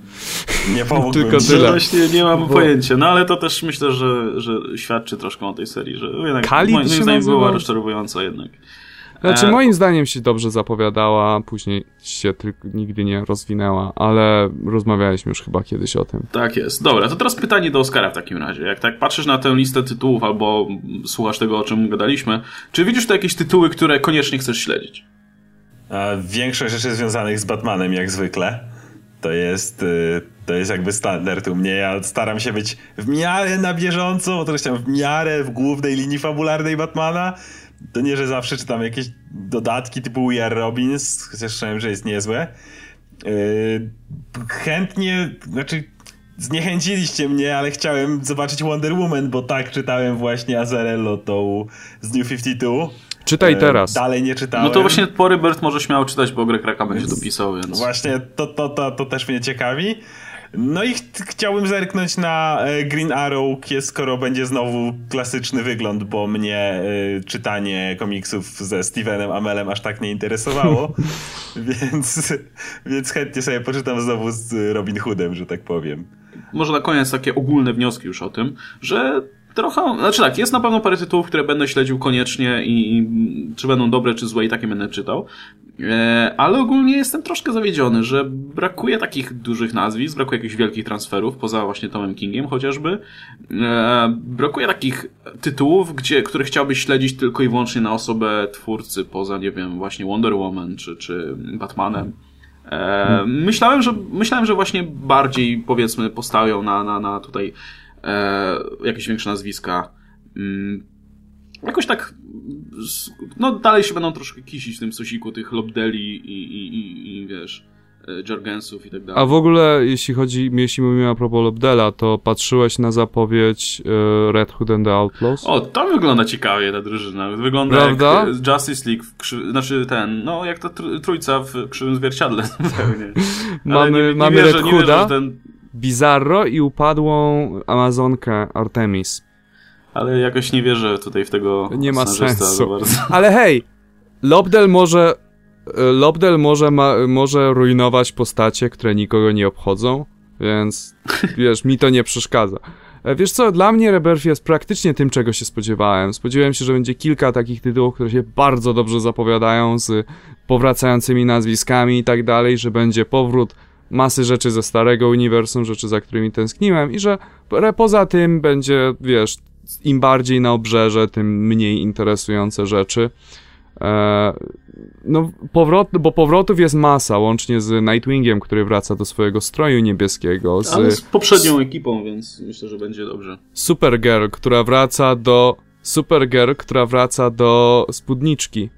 Nie pomógłbym Tylko tyle. właśnie nie mam Bo- pojęcia, no ale to też myślę, że, że świadczy troszkę o tej serii, że jednak Kali moim zdaniem była rozczarowująca jednak. Znaczy E, moim zdaniem się dobrze zapowiadała, później się tylko nigdy nie rozwinęła, ale rozmawialiśmy już chyba kiedyś o tym. Tak jest. Dobra, to teraz pytanie do Oskara w takim razie. Jak tak patrzysz na tę listę tytułów albo słuchasz tego, o czym gadaliśmy, czy widzisz tu jakieś tytuły, które koniecznie chcesz śledzić? A większość rzeczy związanych z Batmanem, jak zwykle, to jest, y, to jest jakby standard u mnie. Ja staram się być w miarę na bieżąco, bo to w miarę w głównej linii fabularnej Batmana. To nie, że zawsze czytam jakieś dodatki typu We Are Robins, chociaż słyszałem, że jest niezłe. Yy, chętnie, znaczy zniechęciliście mnie, ale chciałem zobaczyć Wonder Woman, bo tak czytałem właśnie Azarello tą z New 52. Czytaj E, teraz. Dalej nie czytałem. No to właśnie Porybert może śmiało czytać, bo Greg Raka będzie dopisał, więc... Właśnie to, to, to, to też mnie ciekawi. No i ch chciałbym zerknąć na e, Green Arrow, skoro będzie znowu klasyczny wygląd, bo mnie e, czytanie komiksów ze Stevenem Amelem aż tak nie interesowało. więc, więc chętnie sobie poczytam znowu z Robin Hoodem, że tak powiem. może na koniec takie ogólne wnioski już o tym, że trochę, znaczy tak, jest na pewno parę tytułów, które będę śledził koniecznie i, i czy będą dobre, czy złe i takie będę czytał. E, ale ogólnie jestem troszkę zawiedziony, że brakuje takich dużych nazwisk, brakuje jakichś wielkich transferów, poza właśnie Tomem Kingiem chociażby. E, brakuje takich tytułów, gdzie, które chciałbyś śledzić tylko i wyłącznie na osobę twórcy, poza, nie wiem, właśnie Wonder Woman, czy, czy Batmanem. E, myślałem, że, myślałem, że właśnie bardziej powiedzmy postawią na, na, na tutaj jakieś większe nazwiska. Mm, jakoś tak no dalej się będą troszkę kisić w tym sosiku tych Lobdeli i, i, i, i wiesz e, Jargensów i tak dalej. A w ogóle, jeśli chodzi, jeśli mówimy a propos Lobdela, to patrzyłeś na zapowiedź e, Red Hood and the Outlaws? O, to wygląda ciekawie ta drużyna. Wygląda Prawda? jak e, Justice League, w krzy... znaczy ten, no jak ta tr- trójca w krzywym zwierciadle zupełnie. Ale mamy nie, nie mamy wierzę, Red nie wierzę, Hooda, że ten Bizarro i upadłą Amazonkę Artemis. Ale jakoś nie wierzę tutaj w tego Nie ma sensu. Ale hej, Lobdel może Lobdel może, ma, może rujnować postacie, które nikogo nie obchodzą, więc wiesz, mi to nie przeszkadza. E, Wiesz co, dla mnie Rebirth jest praktycznie tym, czego się spodziewałem. Spodziewałem się, że będzie kilka takich tytułów, które się bardzo dobrze zapowiadają z powracającymi nazwiskami i tak dalej, że będzie powrót masy rzeczy ze starego uniwersum, rzeczy, za którymi tęskniłem i że poza tym będzie, wiesz, im bardziej na obrzeże, tym mniej interesujące rzeczy. E, no, powrot, bo powrotów jest masa, łącznie z Nightwingiem, który wraca do swojego stroju niebieskiego, z Ale z poprzednią ekipą, więc myślę, że będzie dobrze. Supergirl, która wraca do Supergirl, która wraca do spódniczki.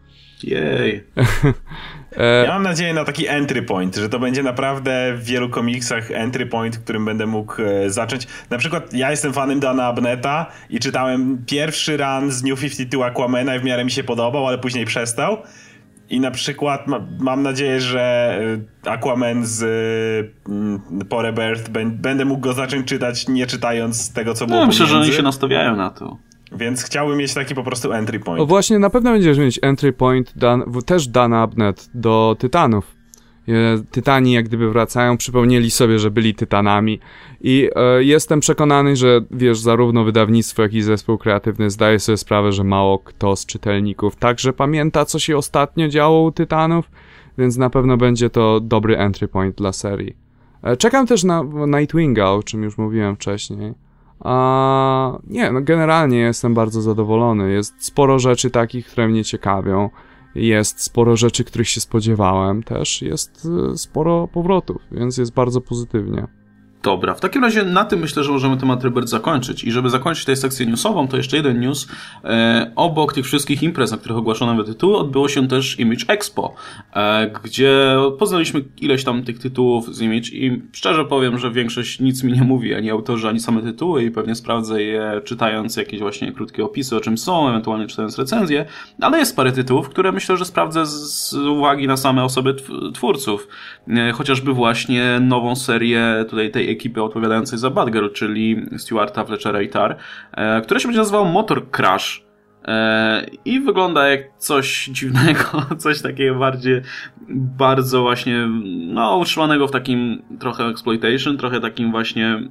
Jej. E... Ja mam nadzieję na taki entry point, że to będzie naprawdę w wielu komiksach entry point, którym będę mógł e, zacząć. Na przykład ja jestem fanem Dana Abneta i czytałem pierwszy run z New 52 Aquamana i w miarę mi się podobał, ale później przestał. I na przykład ma, mam nadzieję, że e, Aquaman z y, Po Rebirth będę mógł go zacząć czytać nie czytając tego, co było no, Myślę, że oni się nastawiają na to. Więc chciałbym mieć taki po prostu entry point. No właśnie, na pewno będziesz mieć entry point dan, też Dana Abnet do Tytanów. Tytani jak gdyby wracają, przypomnieli sobie, że byli Tytanami i e, jestem przekonany, że wiesz, zarówno wydawnictwo, jak i zespół kreatywny zdaje sobie sprawę, że mało kto z czytelników także pamięta, co się ostatnio działo u Tytanów, więc na pewno będzie to dobry entry point dla serii. E, czekam też na Nightwinga, o czym już mówiłem wcześniej. A nie, no generalnie jestem bardzo zadowolony. Jest sporo rzeczy takich, które mnie ciekawią. Jest sporo rzeczy, których się spodziewałem też. Jest y, sporo powrotów, więc jest bardzo pozytywnie. Dobra, w takim razie na tym myślę, że możemy temat Rebirth zakończyć. I żeby zakończyć tę sekcję newsową, to jeszcze jeden news. E, obok tych wszystkich imprez, na których ogłoszono nowe tytuły, odbyło się też Image Expo, e, gdzie poznaliśmy ileś tam tych tytułów z Image i szczerze powiem, że większość nic mi nie mówi, ani autorzy, ani same tytuły i pewnie sprawdzę je czytając jakieś właśnie krótkie opisy, o czym są, ewentualnie czytając recenzje, ale jest parę tytułów, które myślę, że sprawdzę z uwagi na same osoby twórców. E, chociażby właśnie nową serię tutaj tej ekipy odpowiadającej za Batgirl, czyli Stuarta Fletchera i Tar, e, które się będzie nazywał Motor Crash. E, I wygląda jak coś dziwnego, coś takiego bardziej, bardzo właśnie, no, utrzymanego w takim trochę exploitation, trochę takim właśnie,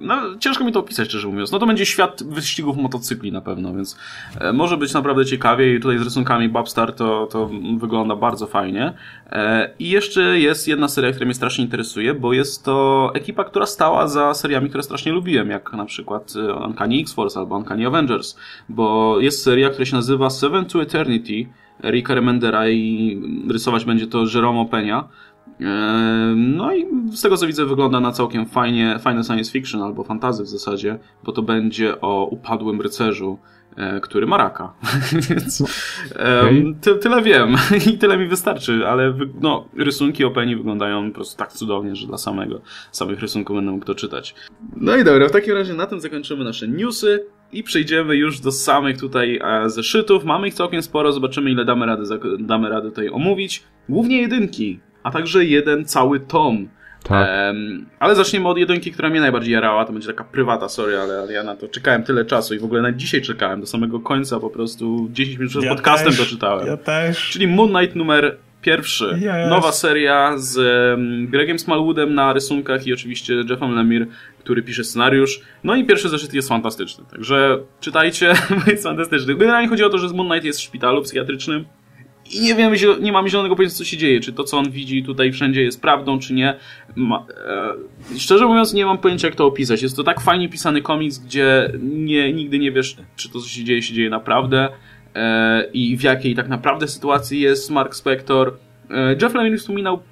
no, ciężko mi to opisać, szczerze mówiąc. No to będzie świat wyścigów motocykli na pewno, więc e, może być naprawdę ciekawie i tutaj z rysunkami Babstar to, to wygląda bardzo fajnie. E, I jeszcze jest jedna seria, która mnie strasznie interesuje, bo jest to ekipa, która stała za seriami, które strasznie lubiłem, jak na przykład Uncanny X-Force albo Uncanny Avengers, bo jest seria, która się nazywa Seven to Eternity Ricka Remendera i rysować będzie to Jerome Penia. No i z tego co widzę wygląda na całkiem fajnie, fajne science fiction albo fantazy w zasadzie, bo to będzie o upadłym rycerzu, e, który ma raka. Więc okay. ty, tyle wiem i tyle mi wystarczy, ale no, rysunki Openi wyglądają po prostu tak cudownie, że dla samego, samych rysunków będę mógł to czytać. No i dobra, w takim razie na tym zakończymy nasze newsy. I przejdziemy już do samych tutaj e, zeszytów. Mamy ich całkiem sporo, zobaczymy ile damy radę, damy radę tutaj omówić. Głównie jedynki, a także jeden cały tom. Tak. Um, ale zaczniemy od jedynki, która mnie najbardziej jarała. To będzie taka prywata, sorry, ale, ale ja na to czekałem tyle czasu i w ogóle na dzisiaj czekałem do samego końca, po prostu 10 minut przed ja podcastem też, to czytałem. Ja też. Czyli Moon Knight numer pierwszy. Yes. Nowa seria z um, Gregiem Smallwoodem na rysunkach i oczywiście Jeffem Lemire który pisze scenariusz. No i pierwszy zeszyt jest fantastyczny. Także czytajcie, jest fantastyczny. Generalnie chodzi o to, że Moon Knight jest w szpitalu psychiatrycznym i nie wiem, nie mamy zielonego pojęcia, co się dzieje. Czy to, co on widzi tutaj wszędzie jest prawdą, czy nie. Ma, e, szczerze mówiąc, nie mam pojęcia, jak to opisać. Jest to tak fajnie pisany komiks, gdzie nie, nigdy nie wiesz, czy to, co się dzieje, się dzieje naprawdę e, i w jakiej tak naprawdę sytuacji jest Mark Spector. E, Jeff Lemire wspominał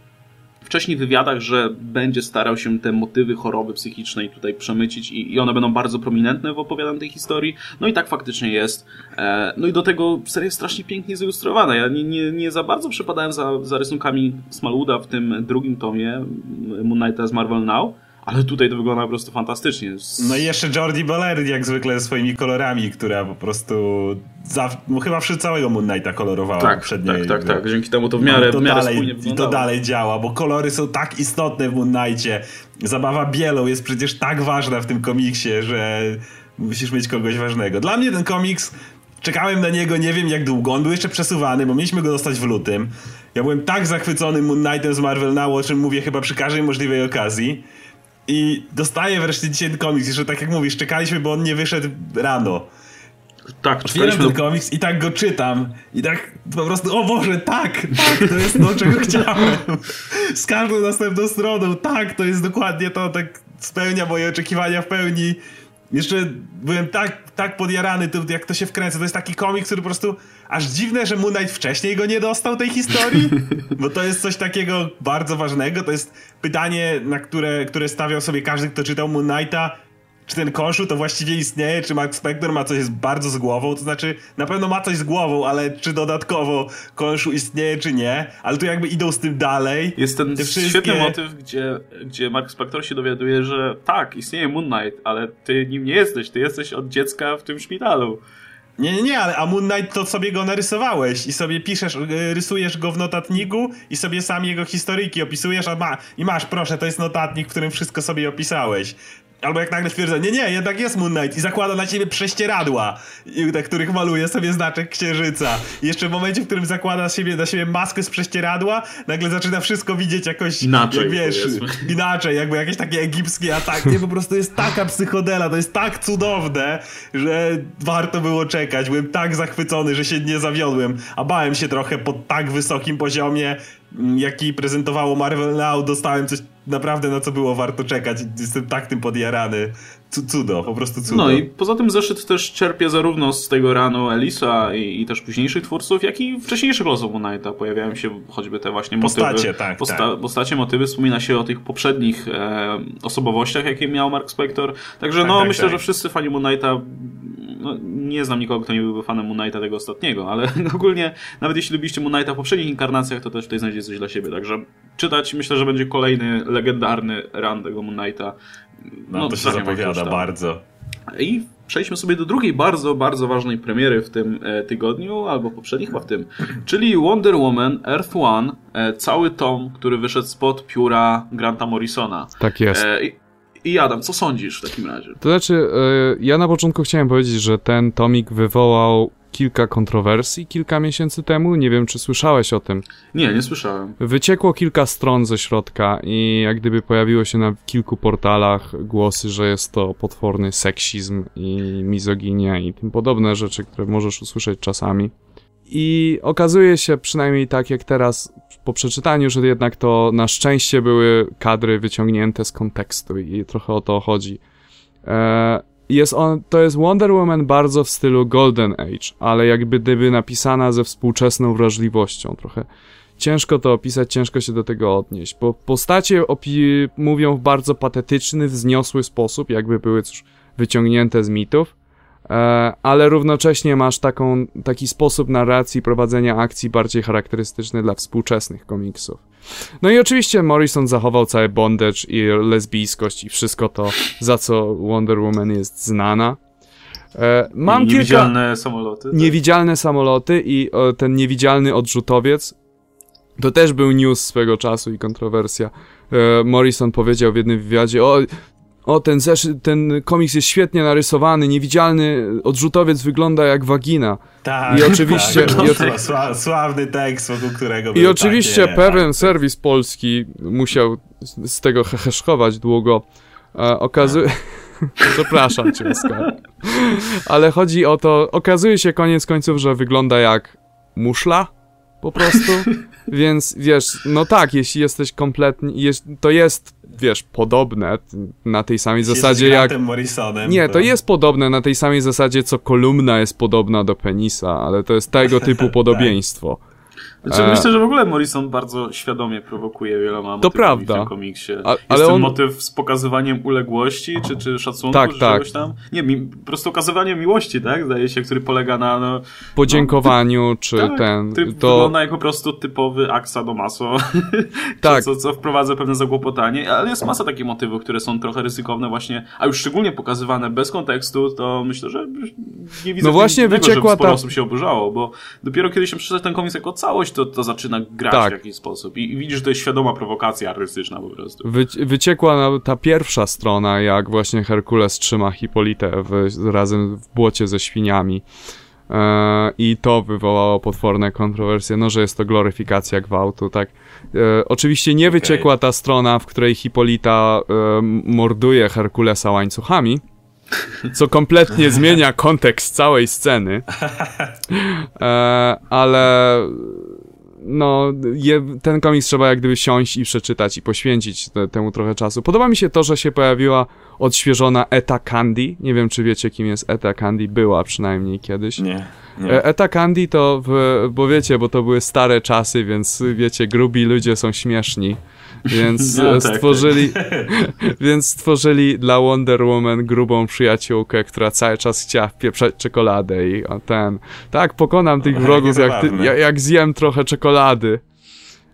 wcześniej wywiadach, że będzie starał się te motywy choroby psychicznej tutaj przemycić i, i one będą bardzo prominentne w opowiadanej tej historii. No i tak faktycznie jest. E, no i do tego seria jest strasznie pięknie zilustrowana. Ja nie, nie, nie za bardzo przepadałem za, za rysunkami Smallwooda w tym drugim tomie Moon Knighta z Marvel Now ale tutaj to wygląda po prostu fantastycznie. No i jeszcze Jordi Belair jak zwykle swoimi kolorami, która po prostu za, no chyba przy całego Moon Knighta kolorowała tak, poprzednie. Tak, tak, tak. Dzięki temu to w miarę, no, to w miarę dalej, I to dalej działa, bo kolory są tak istotne w Moon Knightie. Zabawa bielą jest przecież tak ważna w tym komiksie, że musisz mieć kogoś ważnego. Dla mnie ten komiks Czekałem na niego nie wiem jak długo. On był jeszcze przesuwany, bo mieliśmy go dostać w lutym. Ja byłem tak zachwycony Moon Knightem z Marvel Now, o czym mówię chyba przy każdej możliwej okazji. I dostaję wreszcie dzisiaj ten komiks. Jeszcze tak jak mówisz, czekaliśmy, bo on nie wyszedł rano. Tak, Otwieram ten komiks i tak go czytam. I tak po prostu, o Boże, tak, tak, to jest to, czego chciałem. Z każdą następną stroną, tak, to jest dokładnie to, tak spełnia moje oczekiwania w pełni. Jeszcze byłem tak, tak podjarany, to, jak to się wkręca. To jest taki komiks, który po prostu aż dziwne, że Moon Knight wcześniej go nie dostał tej historii, bo to jest coś takiego bardzo ważnego. To jest pytanie, na które, które stawiał sobie każdy, kto czytał Moon Knighta. Czy ten Konshu to właściwie istnieje, czy Mark Spector ma coś bardzo z głową, to znaczy na pewno ma coś z głową, ale czy dodatkowo Konshu istnieje, czy nie, ale tu jakby idą z tym dalej. Jest ten wszystkie... świetny motyw, gdzie, gdzie Mark Spector się dowiaduje, że tak, istnieje Moon Knight, ale ty nim nie jesteś, ty jesteś od dziecka w tym szpitalu. Nie, nie, nie, ale a Moon Knight to sobie go narysowałeś i sobie piszesz, y, rysujesz go w notatniku i sobie sam jego historyjki opisujesz, a ma, i masz, proszę, to jest notatnik, w którym wszystko sobie opisałeś. Albo jak nagle stwierdza, nie, nie, jednak jest Moon Knight i zakłada na ciebie prześcieradła, na których maluje sobie znaczek księżyca. I jeszcze w momencie, w którym zakłada siebie, na siebie maskę z prześcieradła, nagle zaczyna wszystko widzieć jakoś, inaczej, jak wiesz, powiedzmy. inaczej, jakby jakieś takie egipskie ataki. Po prostu jest taka psychodela, to jest tak cudowne, że warto było czekać. Byłem tak zachwycony, że się nie zawiodłem, a bałem się trochę po tak wysokim poziomie, jaki prezentowało Marvel Now, dostałem coś naprawdę na co było warto czekać. Jestem tak tym podjarany. Cudo, po prostu cudo. No i poza tym zeszyt też czerpie zarówno z tego ranu Elisa i, i też późniejszych twórców, jak i wcześniejszych losów Unite'a. Pojawiają się choćby te właśnie postacie, motywy. Tak, posta tak. Postacie, motywy. Wspomina się o tych poprzednich e, osobowościach, jakie miał Mark Spector. Także tak, no, tak, myślę, tak. że wszyscy fani Unite'a no, nie znam nikogo, kto nie byłby fanem Moon Knighta tego ostatniego, ale ogólnie nawet jeśli lubiliście Moon Knighta w poprzednich inkarnacjach, to też tutaj znajdziecie coś dla siebie, także czytać myślę, że będzie kolejny legendarny run tego Moon Knighta. No, no to się zapowiada bardzo. I przejdźmy sobie do drugiej bardzo, bardzo ważnej premiery w tym e, tygodniu, albo poprzednich chyba w tym, czyli Wonder Woman Earth One, e, cały tom, który wyszedł spod pióra Granta Morrisona. Tak jest. E, i Adam, co sądzisz w takim razie? To znaczy, e, ja na początku chciałem powiedzieć, że ten tomik wywołał kilka kontrowersji kilka miesięcy temu. Nie wiem, czy słyszałeś o tym. Nie, nie słyszałem. Wyciekło kilka stron ze środka i jak gdyby pojawiło się na kilku portalach głosy, że jest to potworny seksizm i mizoginia i tym podobne rzeczy, które możesz usłyszeć czasami. I okazuje się, przynajmniej tak jak teraz po przeczytaniu, że jednak to na szczęście były kadry wyciągnięte z kontekstu i trochę o to chodzi. E, jest on, to jest Wonder Woman bardzo w stylu Golden Age, ale jakby gdyby napisana ze współczesną wrażliwością trochę. Ciężko to opisać, ciężko się do tego odnieść, bo postacie opi- mówią w bardzo patetyczny, wzniosły sposób, jakby były cóż, wyciągnięte z mitów, ale równocześnie masz taką, taki sposób narracji, prowadzenia akcji bardziej charakterystyczny dla współczesnych komiksów. No i oczywiście Morrison zachował cały bondage i lesbijskość i wszystko to, za co Wonder Woman jest znana. E, mam niewidzialne kilka... samoloty. Tak? Niewidzialne samoloty i o, ten niewidzialny odrzutowiec. To też był news swego czasu i kontrowersja. E, Morrison powiedział w jednym wywiadzie, o, o ten, zeszy, ten komiks jest świetnie narysowany, niewidzialny odrzutowiec wygląda jak wagina. Tak, I oczywiście... Tak, i o... sławny tekst, wokół którego I oczywiście takie, pewien tak, serwis polski musiał z tego heheszkować długo. E, okazuje... Przepraszam cię, Oskar. Ale chodzi o to, okazuje się koniec końców, że wygląda jak muszla po prostu. Więc wiesz, no tak, jeśli jesteś kompletnie, jest, to jest, wiesz, podobne na tej samej jeśli zasadzie jak. Morrisonem, nie, to... to jest podobne na tej samej zasadzie, co kolumna jest podobna do penisa, ale to jest tego typu podobieństwo. Znaczy, e... Myślę, że w ogóle Morrison bardzo świadomie prowokuje wieloma to prawda. w tym komiksie. A, jest ale ten on... motyw z pokazywaniem uległości, czy, czy szacunku, tak, czy tak. czegoś tam. Nie, mi, po prostu okazywanie miłości, tak? Zdaje się, który polega na... No, Podziękowaniu, no, czy tak, ten... To... Wygląda jak po prostu typowy aksa do maso, tak. co, co wprowadza pewne zagłopotanie, ale jest masa takich motywów, które są trochę ryzykowne właśnie, a już szczególnie pokazywane bez kontekstu, to myślę, że nie widzę no właśnie tego, wyciekła żeby sporo ta... osób się oburzało, bo dopiero kiedy się przeczyta ten komiks jako całość, to, to zaczyna grać tak. w jakiś sposób. I, I, widzisz, że to jest świadoma prowokacja artystyczna po prostu. Wy, wyciekła ta pierwsza strona, jak właśnie Herkules trzyma Hipolitę w, razem w błocie ze świniami. E, I to wywołało potworne kontrowersje, no, że jest to gloryfikacja gwałtu, tak. E, oczywiście nie okay. wyciekła ta strona, w której Hipolita e, morduje Herkulesa łańcuchami, co kompletnie zmienia kontekst całej sceny. ale no, je, ten komiks trzeba jak gdyby siąść i przeczytać i poświęcić te, temu trochę czasu. Podoba mi się to, że się pojawiła odświeżona Eta Candy. Nie wiem, czy wiecie, kim jest Eta Candy. Była przynajmniej kiedyś. Nie. nie. Eta Candy to, w, bo wiecie, bo to były stare czasy, więc wiecie, grubi ludzie są śmieszni. Więc no, tak, stworzyli tak. więc stworzyli dla Wonder Woman grubą przyjaciółkę, która cały czas chciała wpieprzać czekoladę i ten, tak, pokonam tych wrogów, jak, ty, jak, jak zjem trochę czekolady.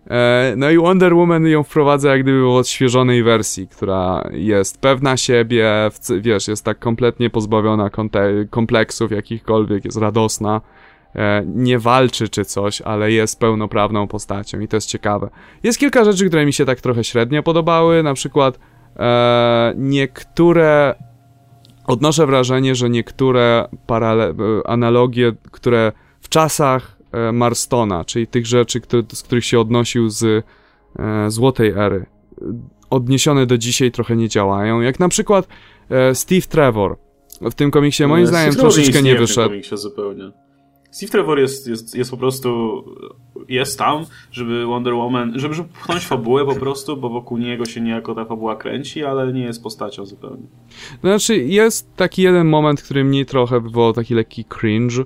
E, no i Wonder Woman ją wprowadza jak gdyby w odświeżonej wersji, która jest pewna siebie, wiesz, jest tak kompletnie pozbawiona kompleksów jakichkolwiek, jest radosna, nie walczy czy coś, ale jest pełnoprawną postacią i to jest ciekawe. Jest kilka rzeczy, które mi się tak trochę średnio podobały, na przykład e, niektóre odnoszę wrażenie, że niektóre parale- analogie, które w czasach E, Marstona, czyli tych rzeczy, które, z których się odnosił z e, Złotej Ery. Odniesione do dzisiaj trochę nie działają, jak na przykład e, Steve Trevor. W tym komiksie moim zdaniem Steve troszeczkę nie, nie wyszedł. W tym komiksie zupełnie. Steve Trevor jest, jest, jest po prostu jest tam, żeby Wonder Woman, żeby, żeby pchnąć fabułę po prostu, bo wokół niego się niejako ta fabuła kręci, ale nie jest postacią zupełnie. Znaczy, jest taki jeden moment, który mnie trochę wywołał taki lekki cringe,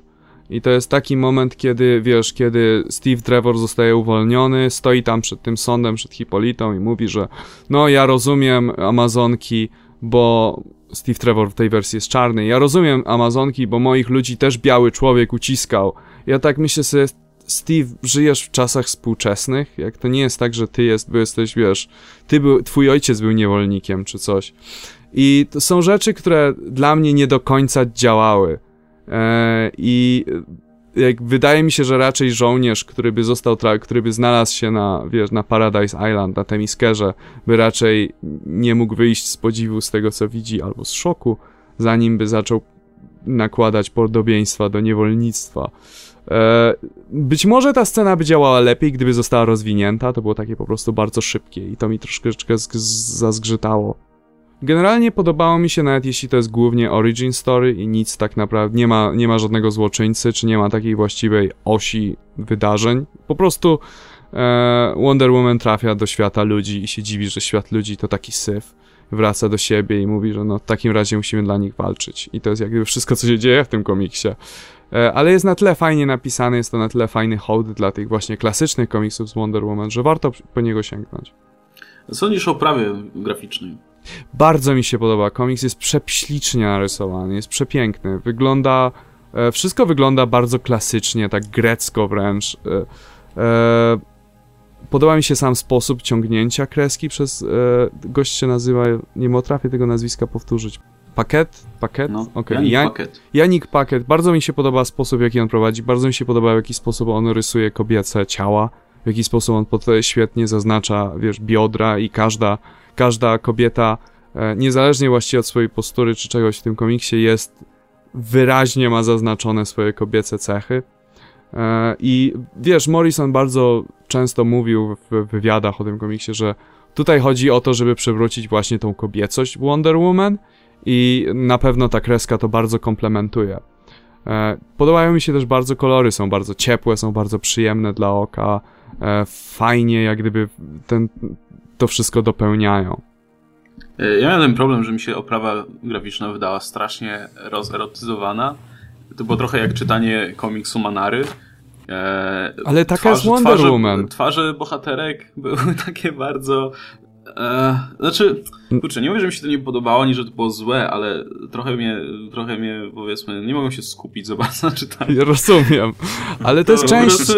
i to jest taki moment, kiedy, wiesz, kiedy Steve Trevor zostaje uwolniony, stoi tam przed tym sądem, przed Hipolitą i mówi, że no ja rozumiem Amazonki, bo Steve Trevor w tej wersji jest czarny. Ja rozumiem Amazonki, bo moich ludzi też biały człowiek uciskał. Ja tak myślę sobie, Steve, żyjesz w czasach współczesnych? Jak to nie jest tak, że ty jest, bo jesteś, wiesz, ty był, twój ojciec był niewolnikiem czy coś. I to są rzeczy, które dla mnie nie do końca działały. E, I jak wydaje mi się, że raczej żołnierz, który by został, który by znalazł się na, wiesz, na Paradise Island, na Temiskerze, by raczej nie mógł wyjść z podziwu z tego, co widzi, albo z szoku, zanim by zaczął nakładać podobieństwa do niewolnictwa. E, być może ta scena by działała lepiej, gdyby została rozwinięta, to było takie po prostu bardzo szybkie i to mi troszeczkę zazgrzytało Generalnie podobało mi się, nawet jeśli to jest głównie origin story i nic tak naprawdę, nie ma, nie ma żadnego złoczyńcy, czy nie ma takiej właściwej osi wydarzeń. Po prostu e, Wonder Woman trafia do świata ludzi i się dziwi, że świat ludzi to taki syf. Wraca do siebie i mówi, że no w takim razie musimy dla nich walczyć. I to jest jakby wszystko, co się dzieje w tym komiksie. E, ale jest na tyle fajnie napisany, jest to na tyle fajny hołd dla tych właśnie klasycznych komiksów z Wonder Woman, że warto po niego sięgnąć. Sądzisz o prawie graficznej? Bardzo mi się podoba. Komiks jest prześlicznie narysowany, jest przepiękny. Wygląda. E, wszystko wygląda bardzo klasycznie, tak grecko wręcz. E, e, podoba mi się sam sposób ciągnięcia kreski przez. E, gość się nazywa. Nie potrafię tego nazwiska powtórzyć. Paket? Paket? No, okay. Janik Jan Paket. Janik Paket. Bardzo mi się podoba sposób, jaki on prowadzi. Bardzo mi się podoba, w jaki sposób on rysuje kobiece ciała. W jaki sposób on świetnie zaznacza, wiesz, biodra i każda każda kobieta, e, niezależnie właściwie od swojej postury czy czegoś w tym komiksie, jest wyraźnie ma zaznaczone swoje kobiece cechy. E, I wiesz, Morrison bardzo często mówił w wywiadach o tym komiksie, że tutaj chodzi o to, żeby przywrócić właśnie tą kobiecość Wonder Woman i na pewno ta kreska to bardzo komplementuje. E, podobają mi się też bardzo kolory, są bardzo ciepłe, są bardzo przyjemne dla oka. Fajnie, jak gdyby ten, to wszystko dopełniają. E, ja miałem problem, że mi się oprawa graficzna wydała strasznie rozerotyzowana. To było trochę jak czytanie komiksu Manary. E, Ale taka jest Wonder twarze, Woman. Twarze bohaterek były takie bardzo E, znaczy, kurczę, nie mówię, że mi się to nie podobało, ani że to było złe, ale trochę mnie, trochę mnie powiedzmy, nie mogłem się skupić za bardzo na czytaniu. Ja rozumiem, ale to, to jest część... Prostu,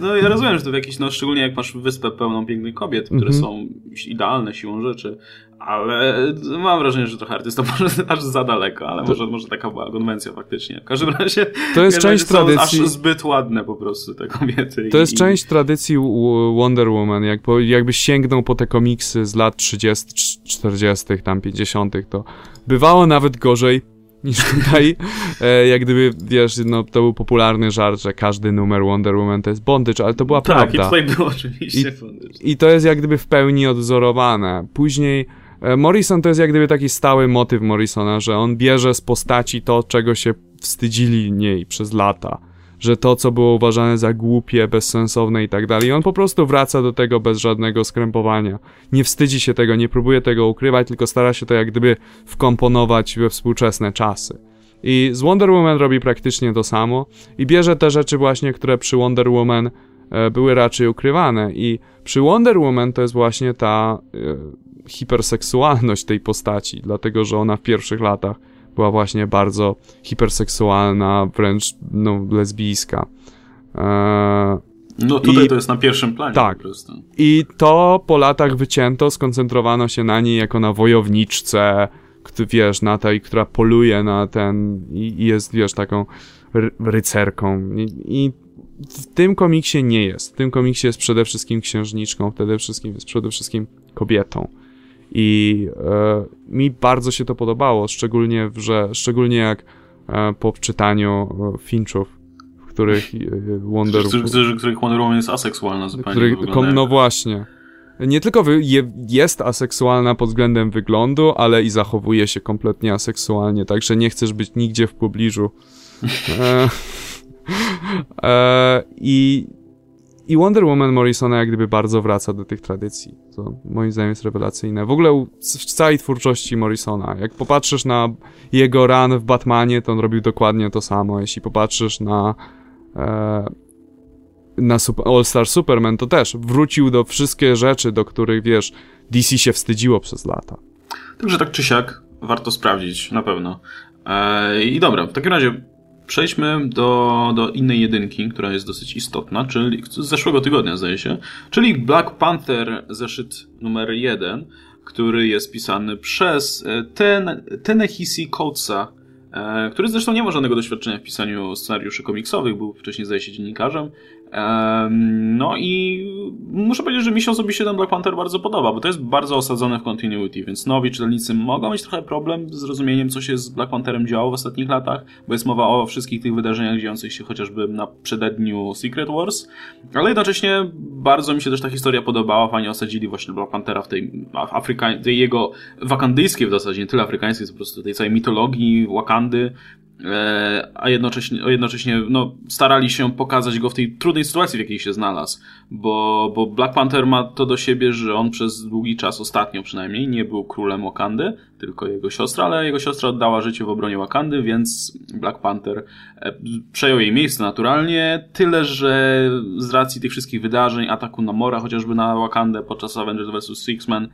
no ja rozumiem, że to w jakiś, no szczególnie jak masz wyspę pełną pięknych kobiet, które mm -hmm. są idealne siłą rzeczy, ale mam wrażenie, że trochę artysta może aż za daleko, ale to... może, może taka była konwencja faktycznie. W każdym razie to jest część tradycji. aż zbyt ładne po prostu te kobiety. To jest i... część tradycji Wonder Woman. Jak, jakbyś sięgnął po te komiksy z lat 30, 40, tam 50, to bywało nawet gorzej niż tutaj. E, jak gdyby, wiesz, no, to był popularny żart, że każdy numer Wonder Woman to jest bondage, ale to była tak, prawda. Tak, i tutaj było oczywiście I, bondage. I to jest jak gdyby w pełni odzorowane. Później Morrison to jest jak gdyby taki stały motyw Morrisona, że on bierze z postaci to, czego się wstydzili niej przez lata. Że to, co było uważane za głupie, bezsensowne i tak dalej, on po prostu wraca do tego bez żadnego skrępowania. Nie wstydzi się tego, nie próbuje tego ukrywać, tylko stara się to jak gdyby wkomponować we współczesne czasy. I z Wonder Woman robi praktycznie to samo i bierze te rzeczy właśnie, które przy Wonder Woman e, były raczej ukrywane i przy Wonder Woman to jest właśnie ta e, hiperseksualność tej postaci, dlatego że ona w pierwszych latach była właśnie bardzo hiperseksualna, wręcz no, lesbijska. E, no tutaj I, to jest na pierwszym planie tak, po prostu. I to po latach wycięto, skoncentrowano się na niej jako na wojowniczce, wiesz, na tej, która poluje na ten i, i jest, wiesz, taką rycerką. I, I, w tym komiksie nie jest. W tym komiksie jest przede wszystkim księżniczką, przede wszystkim jest przede wszystkim kobietą. I e, mi bardzo się to podobało, szczególnie, że, szczególnie jak e, po czytaniu e, Finchów, w których e, Wonder Woman... których Wonder Woman jest aseksualna zupełnie. Których, no właśnie. Nie tylko je, jest aseksualna pod względem wyglądu, ale i zachowuje się kompletnie aseksualnie, także nie chcesz być nigdzie w pobliżu. E, e, I i Wonder Woman Morrisona jak gdyby bardzo wraca do tych tradycji, co moim zdaniem jest rewelacyjne. W ogóle w całej twórczości Morrisona, jak popatrzysz na jego run w Batmanie, to on robił dokładnie to samo. Jeśli popatrzysz na e, na All Star Superman, to też wrócił do wszystkie rzeczy, do których, wiesz, DC się wstydziło przez lata. Także tak czy siak, warto sprawdzić, na pewno. E, I dobra, w takim razie przejdźmy do, do innej jedynki, która jest dosyć istotna, czyli z zeszłego tygodnia zdaje się, czyli Black Panther zeszyt numer jeden, który jest pisany przez e, Ten, Tenehisi Coatesa, e, który zresztą nie ma żadnego doświadczenia w pisaniu scenariuszy komiksowych, był wcześniej zdaje się dziennikarzem no i muszę powiedzieć, że mi się osobiście ten Black Panther bardzo podoba, bo to jest bardzo osadzone w continuity, więc nowi czytelnicy mogą mieć trochę problem z zrozumieniem, co się z Black Pantherem działo w ostatnich latach, bo jest mowa o wszystkich tych wydarzeniach dziejących się chociażby na przededniu Secret Wars, ale jednocześnie bardzo mi się też ta historia podobała, fajnie osadzili właśnie Black Panthera w tej, Afryka, tej jego wakandyjskiej w zasadzie, nie tyle afrykańskiej, co po prostu tej całej mitologii Wakandy, a jednocześnie, jednocześnie no, starali się pokazać go w tej trudnej sytuacji, w jakiej się znalazł, bo, bo Black Panther ma to do siebie, że on przez długi czas, ostatnio przynajmniej, nie był królem Wakandy, tylko jego siostra, ale jego siostra oddała życie w obronie Wakandy, więc Black Panther e, przejął jej miejsce naturalnie, tyle, że z racji tych wszystkich wydarzeń, ataku na Mora, chociażby na Wakandę podczas Avengers vs. X-Men,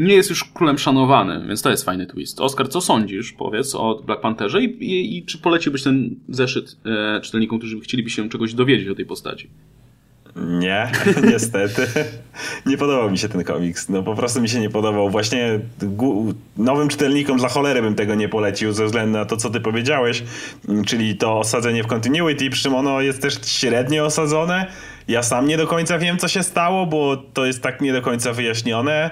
nie jest już królem szanowany, więc to jest fajny twist. Oskar, co sądzisz, powiedz, o Black Pantherze i, i, i czy poleciłbyś ten zeszyt e, czytelnikom, którzy chcieliby się czegoś dowiedzieć o tej postaci? Nie, niestety. nie podobał mi się ten komiks. No po prostu mi się nie podobał. Właśnie nowym czytelnikom dla cholery bym tego nie polecił ze względu na to, co ty powiedziałeś, czyli to osadzenie w continuity, przy czym ono jest też średnio osadzone. Ja sam nie do końca wiem, co się stało, bo to jest tak nie do końca wyjaśnione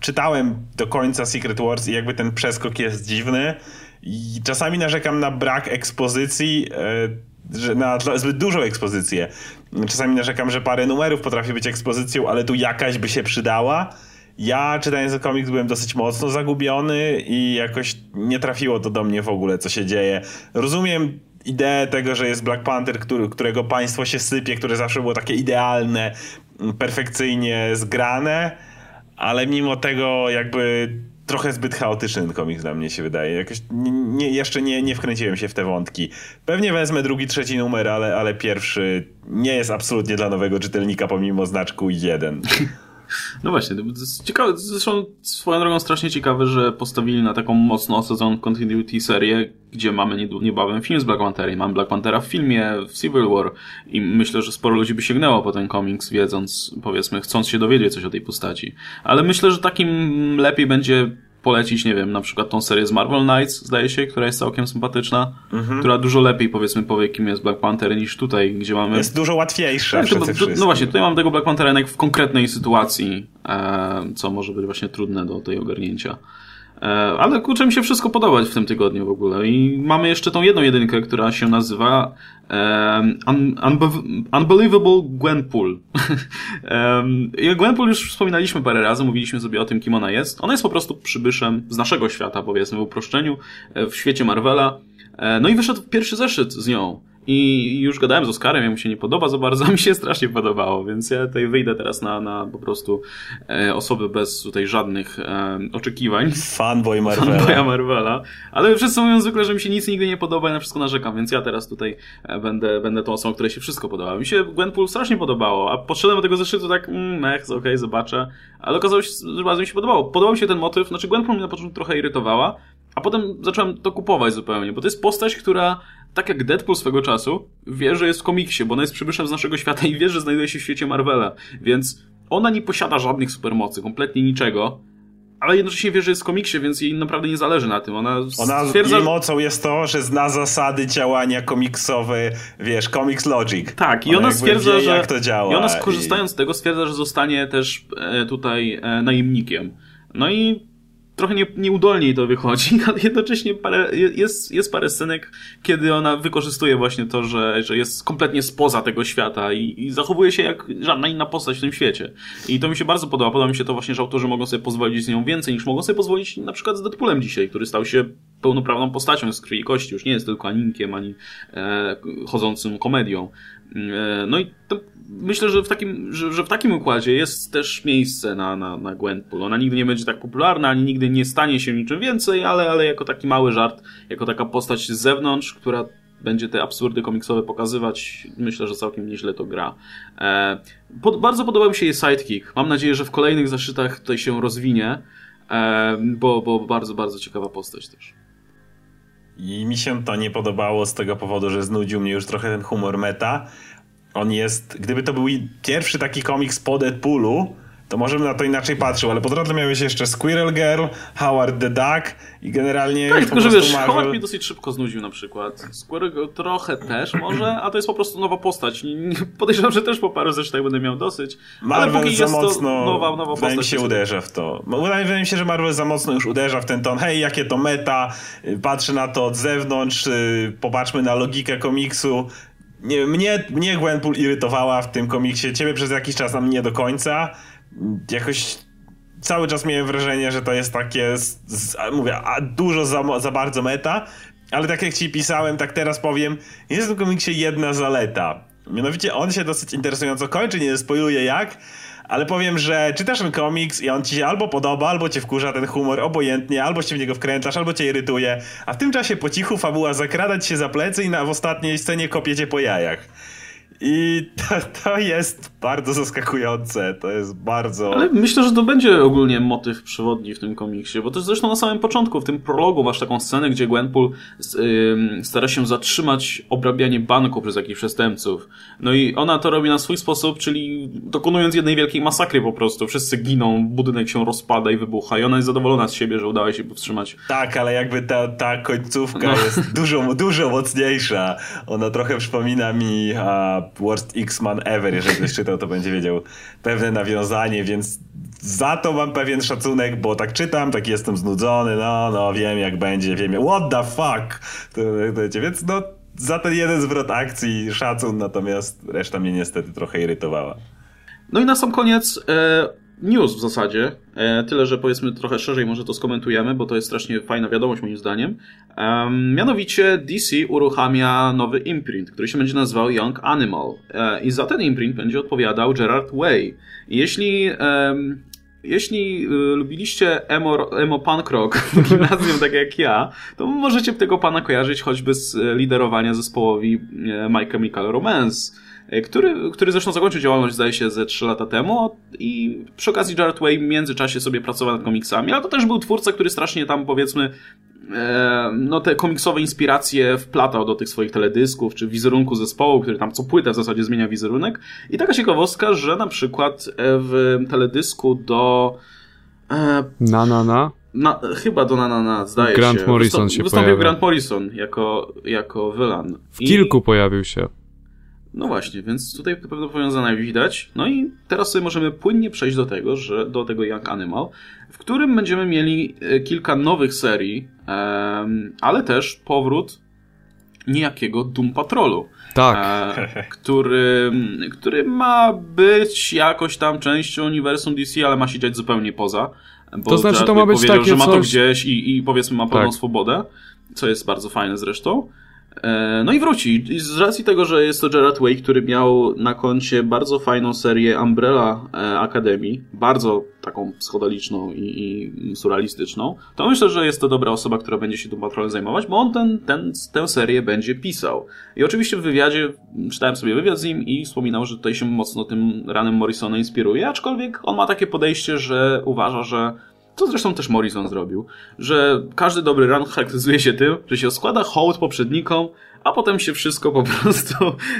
czytałem do końca Secret Wars i jakby ten przeskok jest dziwny. I czasami narzekam na brak ekspozycji, e, że na zbyt dużą ekspozycję. Czasami narzekam, że parę numerów potrafi być ekspozycją, ale tu jakaś by się przydała. Ja czytając ten komiks byłem dosyć mocno zagubiony i jakoś nie trafiło to do mnie w ogóle, co się dzieje. Rozumiem ideę tego, że jest Black Panther, który, którego państwo się sypie, które zawsze było takie idealne, perfekcyjnie zgrane, ale mimo tego jakby trochę zbyt chaotyczny komiks dla mnie się wydaje. Jakoś nie, jeszcze nie, nie wkręciłem się w te wątki. Pewnie wezmę drugi, trzeci numer, ale, ale pierwszy nie jest absolutnie dla nowego czytelnika pomimo znaczku jeden. No właśnie, to jest ciekawe, zresztą swoją drogą strasznie ciekawe, że postawili na taką mocno osadzoną continuity serię, gdzie mamy niebawem film z Black Pantera mamy Black Panthera w filmie, w Civil War i myślę, że sporo ludzi by sięgnęło po ten komiks, wiedząc, powiedzmy, chcąc się dowiedzieć coś o tej postaci. Ale myślę, że takim lepiej będzie polecić, nie wiem, na przykład tą serię z Marvel Knights, zdaje się, która jest całkiem sympatyczna, mhm. która dużo lepiej, powiedzmy, powie, kim jest Black Panther niż tutaj, gdzie mamy... Jest dużo łatwiejsza no, no właśnie, tutaj mam tego Black Panthera jednak w konkretnej sytuacji, e, co może być właśnie trudne do tej ogarnięcia. E, ale kurczę, mi się wszystko podobać w tym tygodniu w ogóle. I mamy jeszcze tą jedną jedynkę, która się nazywa um, un Unbelievable Gwenpool. um, Gwenpool już wspominaliśmy parę razy, mówiliśmy sobie o tym, kim ona jest. Ona jest po prostu przybyszem z naszego świata, powiedzmy w uproszczeniu, e, w świecie Marvela. No i wyszedł pierwszy zeszyt z nią. I już gadałem z Oskarem, jak mu się nie podoba za bardzo, mi się strasznie podobało, więc ja tutaj wyjdę teraz na, na po prostu e, osoby bez tutaj żadnych e, oczekiwań. Fanboy Marvela. Fanboya Marvela. Ale wszyscy mówią zwykle, że mi się nic nigdy nie podoba i na wszystko narzekam, więc ja teraz tutaj e, będę, będę tą osobą, której się wszystko podoba. Mi się Gwenpool strasznie podobało, a podszedłem do tego zeszytu tak, mm, mech, okej, okay, zobaczę. Ale okazało się, że bardzo mi się podobało. Podobał mi się ten motyw, znaczy Gwenpool mnie na początku trochę irytowała, a potem zacząłem to kupować zupełnie, bo to jest postać, która tak jak Deadpool swego czasu, wie, że jest w komiksie, bo ona jest przybyszem z naszego świata i wie, że znajduje się w świecie Marvela. Więc ona nie posiada żadnych supermocy, kompletnie niczego, ale jednocześnie wie, że jest w komiksie, więc jej naprawdę nie zależy na tym. Ona, ona stwierdza... Jej mocą jest to, że zna zasady działania komiksowe, wiesz, Comics Logic. Tak, i ona, ona stwierdza, wie, że... Jak to działa. I ona skorzystając i... z tego stwierdza, że zostanie też e, tutaj e, najemnikiem. No i trochę nie, nieudolniej to wychodzi, ale jednocześnie parę, jest, jest parę scenek, kiedy ona wykorzystuje właśnie to, że, że jest kompletnie spoza tego świata i, i zachowuje się jak żadna inna postać w tym świecie. I to mi się bardzo podoba. Podoba mi się to właśnie, że autorzy mogą sobie pozwolić z nią więcej niż mogą sobie pozwolić na przykład z Deadpoolem dzisiaj, który stał się pełnoprawną postacią z krwi i kości. Już nie jest tylko animkiem, ani e, chodzącym komedią. E, no i to myślę, że w takim, że, że, w takim układzie jest też miejsce na, na, na Gwenpool. Ona nigdy nie będzie tak popularna, ani nigdy nie stanie się niczym więcej, ale, ale jako taki mały żart, jako taka postać z zewnątrz, która będzie te absurdy komiksowe pokazywać, myślę, że całkiem nieźle to gra. E, pod, bardzo podobał mi się jej sidekick. Mam nadzieję, że w kolejnych zaszytach tutaj się rozwinie, e, bo, bo bardzo, bardzo ciekawa postać też. I mi się to nie podobało z tego powodu, że znudził mnie już trochę ten humor meta. On jest, gdyby to był pierwszy taki komiks po Deadpoolu, to może bym na to inaczej patrzył, ale po drodze miałeś jeszcze Squirrel Girl, Howard the Duck i generalnie... Tak, tylko że wiesz, Marvel... Howard mnie dosyć szybko znudził na przykład. Squirrel Girl trochę też może, a to jest po prostu nowa postać. Podejrzewam, że też po paru zresztą będę miał dosyć, Marvel ale póki za jest mocno, nowa, nowa postać... mi się uderza w to. Wydaje mi się, że Marvel za mocno już uderza w ten ton, hej, jakie to meta, patrzę na to od zewnątrz, popatrzmy na logikę komiksu, nie, mnie, mnie Gwenpool irytowała w tym komiksie, ciebie przez jakiś czas, a mnie do końca jakoś cały czas miałem wrażenie, że to jest takie, z, z, mówię, a dużo za, za bardzo meta, ale tak jak ci pisałem, tak teraz powiem, jest w tym komiksie jedna zaleta. Mianowicie on się dosyć interesująco kończy, nie spoiluję jak, ale powiem, że czytasz ten komiks i on ci się albo podoba, albo cię wkurza ten humor, obojętnie, albo się w niego wkręcasz, albo cię irytuje, a w tym czasie po cichu fabuła zakradać się za plecy i na, w ostatniej scenie kopiecie po jajach. I to, to, jest bardzo zaskakujące, to jest bardzo... Ale myślę, że to będzie ogólnie motyw przewodni w tym komiksie, bo też zresztą na samym początku, w tym prologu masz taką scenę, gdzie Gwenpool stara się zatrzymać obrabianie banku przez jakichś przestępców. No i ona to robi na swój sposób, czyli dokonując jednej wielkiej masakry po prostu. Wszyscy giną, budynek się rozpada i wybucha i ona jest zadowolona z siebie, że udało się powstrzymać. Tak, ale jakby ta, ta końcówka no. jest dużo, dużo mocniejsza. Ona trochę przypomina mi... A Worst X-Man ever, jeżeli ktoś czytał, to będzie wiedział pewne nawiązanie, więc za to mam pewien szacunek, bo tak czytam, tak jestem znudzony, no, no, wiem jak będzie, wiem, what the fuck, to, to, więc no, za ten jeden zwrot akcji szacun, natomiast reszta mnie niestety trochę irytowała. No i na sam koniec e, news w zasadzie, e, tyle, że powiedzmy trochę szerzej może to skomentujemy, bo to jest strasznie fajna wiadomość moim zdaniem. E, mianowicie DC uruchamia nowy imprint, który się będzie nazywał Young Animal e, i za ten imprint będzie odpowiadał Gerard Way. Jeśli jeśli y, lubiliście emo, emo punk rock w gimnazjum, tak jak ja, to możecie tego pana kojarzyć choćby z liderowania zespołowi My Chemical Romance E, który, który zresztą zakończył działalność, zdaje się, ze 3 lata temu i przy okazji Jared Way w międzyczasie sobie pracował nad komiksami, ale to też był twórca, który strasznie tam, powiedzmy, e, no te komiksowe inspiracje wplatał do tych swoich teledysków, czy wizerunku zespołu, który tam co płytę w zasadzie zmienia wizerunek. I taka ciekawostka, że na przykład e, w teledysku do... Na, na, na? Na, chyba do na, na, na zdaje Grant się. Morrison Wystąp, się Wystąpił pojawił. Grant Morrison jako, jako wylan. W I... kilku pojawił się. No właśnie, więc tutaj pewne powiązania widać. No i teraz sobie możemy płynnie przejść do tego, że do tego Young Animal, w którym będziemy mieli e, kilka nowych serii, ale też powrót niejakiego Doom Patrolu. Tak. E, który, który ma być jakoś tam częścią uniwersum DC, ale ma się dziać zupełnie poza. Bo to znaczy, to ma być powiedział, takie że ma coś... to gdzieś i, i powiedzmy ma pełną tak. swobodę, co jest bardzo fajne zresztą. E, no i wróci. I z racji tego, że jest to Gerard Way, który miał na koncie bardzo fajną serię Umbrella e, Academy, bardzo taką psychodeliczną i, i surrealistyczną, to myślę, że jest to dobra osoba, która będzie się tym patrolem zajmować, bo on ten, ten, tę serię będzie pisał. I oczywiście w wywiadzie, czytałem sobie wywiad z nim i wspominał, że tutaj się mocno tym ranem Morrisona inspiruje, aczkolwiek on ma takie podejście, że uważa, że co zresztą też Morrison zrobił, że każdy dobry run charakteryzuje się tym, że się składa hołd poprzednikom, a potem się wszystko po prostu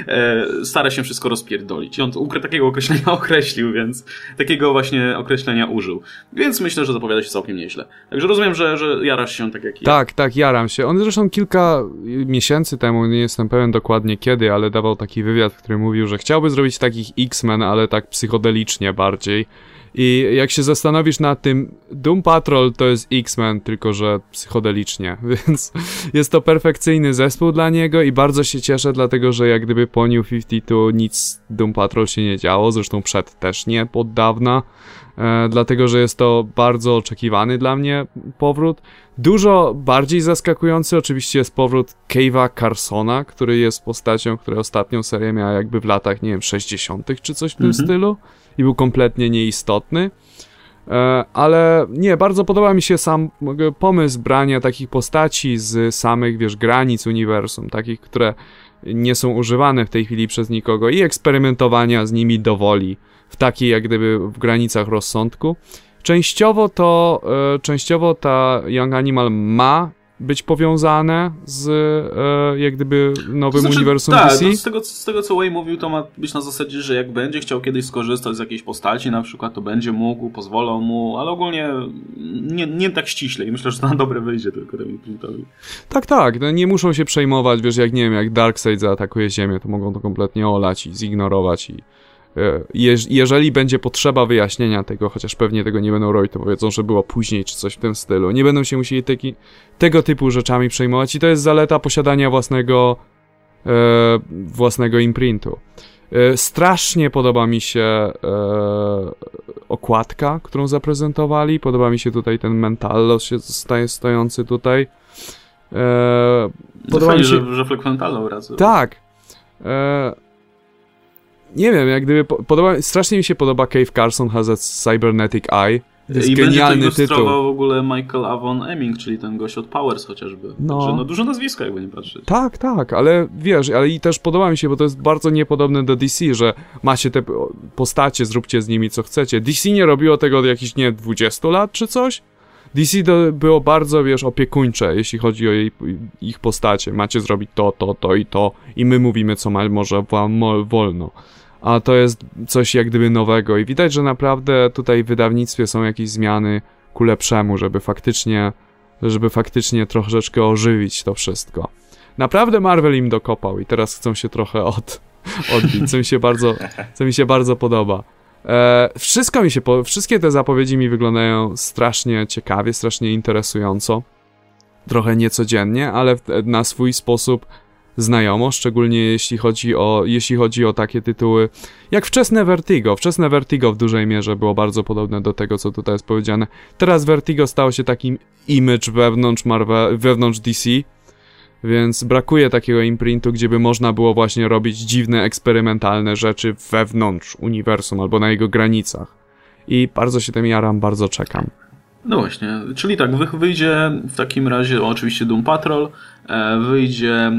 e, stara się wszystko rozpierdolić. I on takiego określenia określił, więc takiego właśnie określenia użył. Więc myślę, że zapowiada się całkiem nieźle. Także rozumiem, że, że jarasz się tak jak ja. Tak, tak, jaram się. On zresztą kilka miesięcy temu, nie jestem pewien dokładnie kiedy, ale dawał taki wywiad, w którym mówił, że chciałby zrobić takich X-Men, ale tak psychodelicznie bardziej. I jak się zastanowisz nad tym, Doom Patrol to jest X-Men, tylko że psychodelicznie, więc jest to perfekcyjny zespół dla niego i bardzo się cieszę, dlatego że jak gdyby po New 52 nic Doom Patrol się nie działo, zresztą przed też nie, od dawna, dlatego że jest to bardzo oczekiwany dla mnie powrót. Dużo bardziej zaskakujący oczywiście jest powrót Cave'a Carsona, który jest postacią, która ostatnią serię miała jakby w latach, nie wiem, 60. czy coś w tym mhm. stylu i był kompletnie nieistotny. E, ale nie, bardzo podoba mi się sam pomysł brania takich postaci z samych, wiesz, granic uniwersum, takich, które nie są używane w tej chwili przez nikogo i eksperymentowania z nimi do woli, w takiej jak gdyby w granicach rozsądku. Częściowo to, e, częściowo ta Young Animal ma być powiązane z e, jak gdyby nowym znaczy, uniwersum tak, DC. Z tego, z tego co Way mówił, to ma być na zasadzie, że jak będzie chciał kiedyś skorzystać z jakiejś postaci, na przykład, to będzie mógł, pozwolą mu, ale ogólnie nie, nie tak ściśle i myślę, że to na dobre wyjdzie tylko temu printowi. Tak, tak, no nie muszą się przejmować, wiesz, jak nie wiem, jak Darkseid zaatakuje Ziemię, to mogą to kompletnie olać i zignorować i E, jeżeli będzie potrzeba wyjaśnienia tego, chociaż pewnie tego nie będą robić, to powiedzą, że było później czy coś w tym stylu. Nie będą się musieli taki, tego typu rzeczami przejmować i to jest zaleta posiadania własnego e, własnego imprintu. E, strasznie podoba mi się e, okładka, którą zaprezentowali. Podoba mi się tutaj ten mentallos się staje stojący tutaj. E, podoba mi się, że, że Mentallo. Tak. E, nie wiem, jak gdyby podoba, strasznie mi się podoba Cave Carson has a Cybernetic Eye. To jest I genialny będzie tytuł. w ogóle Michael Avon Emming, czyli ten gość od Powers chociażby. No. Także no dużo nazwiska, jakby nie patrzeć. Tak, tak, ale wiesz, ale i też podoba mi się, bo to jest bardzo niepodobne do DC, że macie te postacie, zróbcie z nimi co chcecie. DC nie robiło tego od jakichś, nie 20 lat czy coś? DC to było bardzo, wiesz, opiekuńcze, jeśli chodzi o jej, ich postacie. Macie zrobić to, to, to i to i my mówimy, co ma, może wam wolno a to jest coś jak gdyby nowego i widać, że naprawdę tutaj w wydawnictwie są jakieś zmiany ku lepszemu, żeby faktycznie, żeby faktycznie troszeczkę ożywić to wszystko. Naprawdę Marvel im dokopał i teraz chcą się trochę od, odbić, co mi się bardzo, co mi się bardzo podoba. E, wszystko mi się, po, wszystkie te zapowiedzi mi wyglądają strasznie ciekawie, strasznie interesująco. Trochę niecodziennie, ale na swój sposób znajomo, szczególnie jeśli chodzi o, jeśli chodzi o takie tytuły jak wczesne Vertigo. Wczesne Vertigo w dużej mierze było bardzo podobne do tego, co tutaj jest powiedziane. Teraz Vertigo stało się takim image wewnątrz Marvel, wewnątrz DC, więc brakuje takiego imprintu, gdzie by można było właśnie robić dziwne, eksperymentalne rzeczy wewnątrz uniwersum albo na jego granicach. I bardzo się tym jaram, bardzo czekam. No właśnie, czyli tak, wyjdzie w takim razie oczywiście Doom Patrol, e, wyjdzie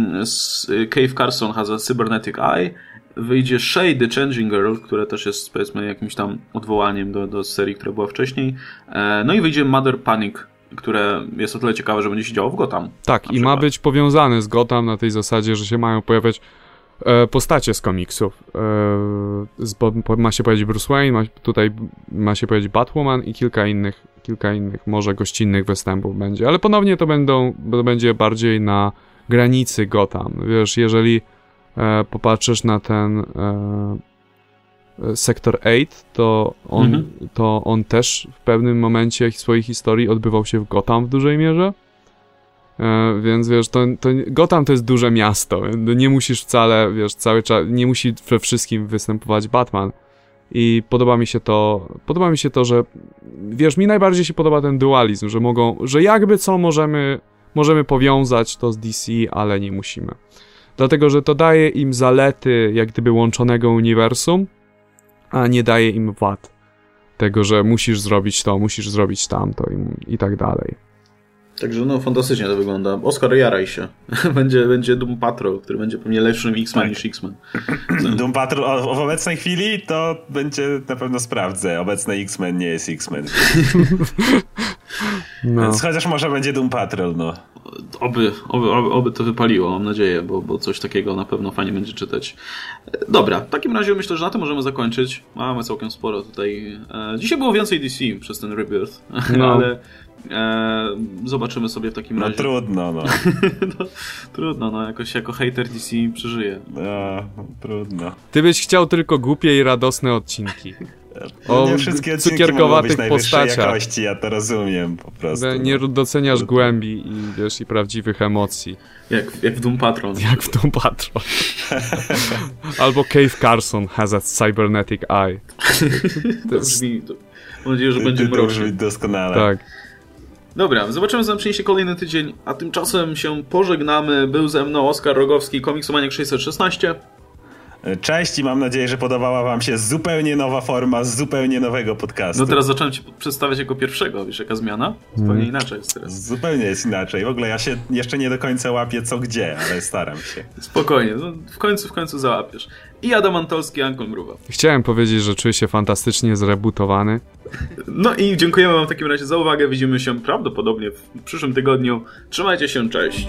Cave Carson has a Cybernetic Eye, wyjdzie Shay the Changing Girl, które też jest powiedzmy jakimś tam odwołaniem do, do serii, która była wcześniej, e, no i wyjdzie Mother Panic, które jest o tyle ciekawe, że będzie się działo w Gotham. Tak, i przykład. ma być powiązane z Gotham na tej zasadzie, że się mają pojawiać postacie z komiksów. E, ma się powiedzieć Bruce Wayne, ma, tutaj ma się powiedzieć Batwoman i kilka innych kilka innych, może gościnnych występów będzie, ale ponownie to będą, to będzie bardziej na granicy Gotham. Wiesz, jeżeli e, popatrzysz na ten e, e Sektor 8, to on, mhm. to on też w pewnym momencie swojej historii odbywał się w Gotham w dużej mierze. E, więc wiesz, to, to Gotham to jest duże miasto. Nie musisz wcale, wiesz, cały czas, nie musi we wszystkim występować Batman. I podoba mi się to, podoba mi się to, że wiesz, mi najbardziej się podoba ten dualizm, że mogą, że jakby co możemy, możemy powiązać to z DC, ale nie musimy. Dlatego, że to daje im zalety jak gdyby łączonego uniwersum, a nie daje im wad. Tego, że musisz zrobić to, musisz zrobić tamto i, i tak dalej. Także no, fantastycznie to wygląda. Oscar, jaraj się. będzie, będzie Doom Patrol, który będzie pewnie lepszym X-Men Tak. niż X-Men. Doom Patrol o- w obecnej chwili to będzie na pewno sprawdzę. Obecny X-Men nie jest X-Men. No. Więc chociaż może będzie Doom Patrol, no. Oby, oby, oby, oby to wypaliło, mam nadzieję, bo, bo coś takiego na pewno fajnie będzie czytać. Dobra, w takim razie myślę, że na tym możemy zakończyć. Mamy całkiem sporo tutaj. E, dzisiaj było więcej DC przez ten rebirth, No. ale e, zobaczymy sobie w takim No razie. trudno, no. no, trudno, no jakoś jako hater DC przeżyję. no. Trudno. Ty byś chciał tylko głupie i radosne odcinki. No O nie wszystkie cukierkowatych postaciach. jakości, ja to rozumiem po prostu. Nie no. doceniasz Trudno. głębi i wiesz, i prawdziwych emocji. Jak, jak w Doom Patrol. Jak w Doom Patrol. Albo Cave Carson has a cybernetic eye. To brzmi, to, mam nadzieję, że będzie Ty to brzmi doskonale. Tak. Dobra, zobaczymy co nam przyniesie kolejny tydzień, a tymczasem się pożegnamy. Był ze mną Oskar Rogowski, Komiksomaniak 616. Cześć i mam nadzieję, że podobała wam się zupełnie nowa forma z zupełnie nowego podcastu. No teraz zacząłem cię przedstawiać jako pierwszego, wiesz jaka zmiana? Zupełnie inaczej jest teraz. Zupełnie jest inaczej. W ogóle ja się jeszcze nie do końca łapię co gdzie, ale staram się. Spokojnie, no, w końcu, w końcu załapiesz. I Adam Antolski, Ankon Mruwa. Chciałem powiedzieć, że czuję się fantastycznie zrebutowany. No i dziękujemy wam w takim razie za uwagę. Widzimy się prawdopodobnie w przyszłym tygodniu. Trzymajcie się, cześć.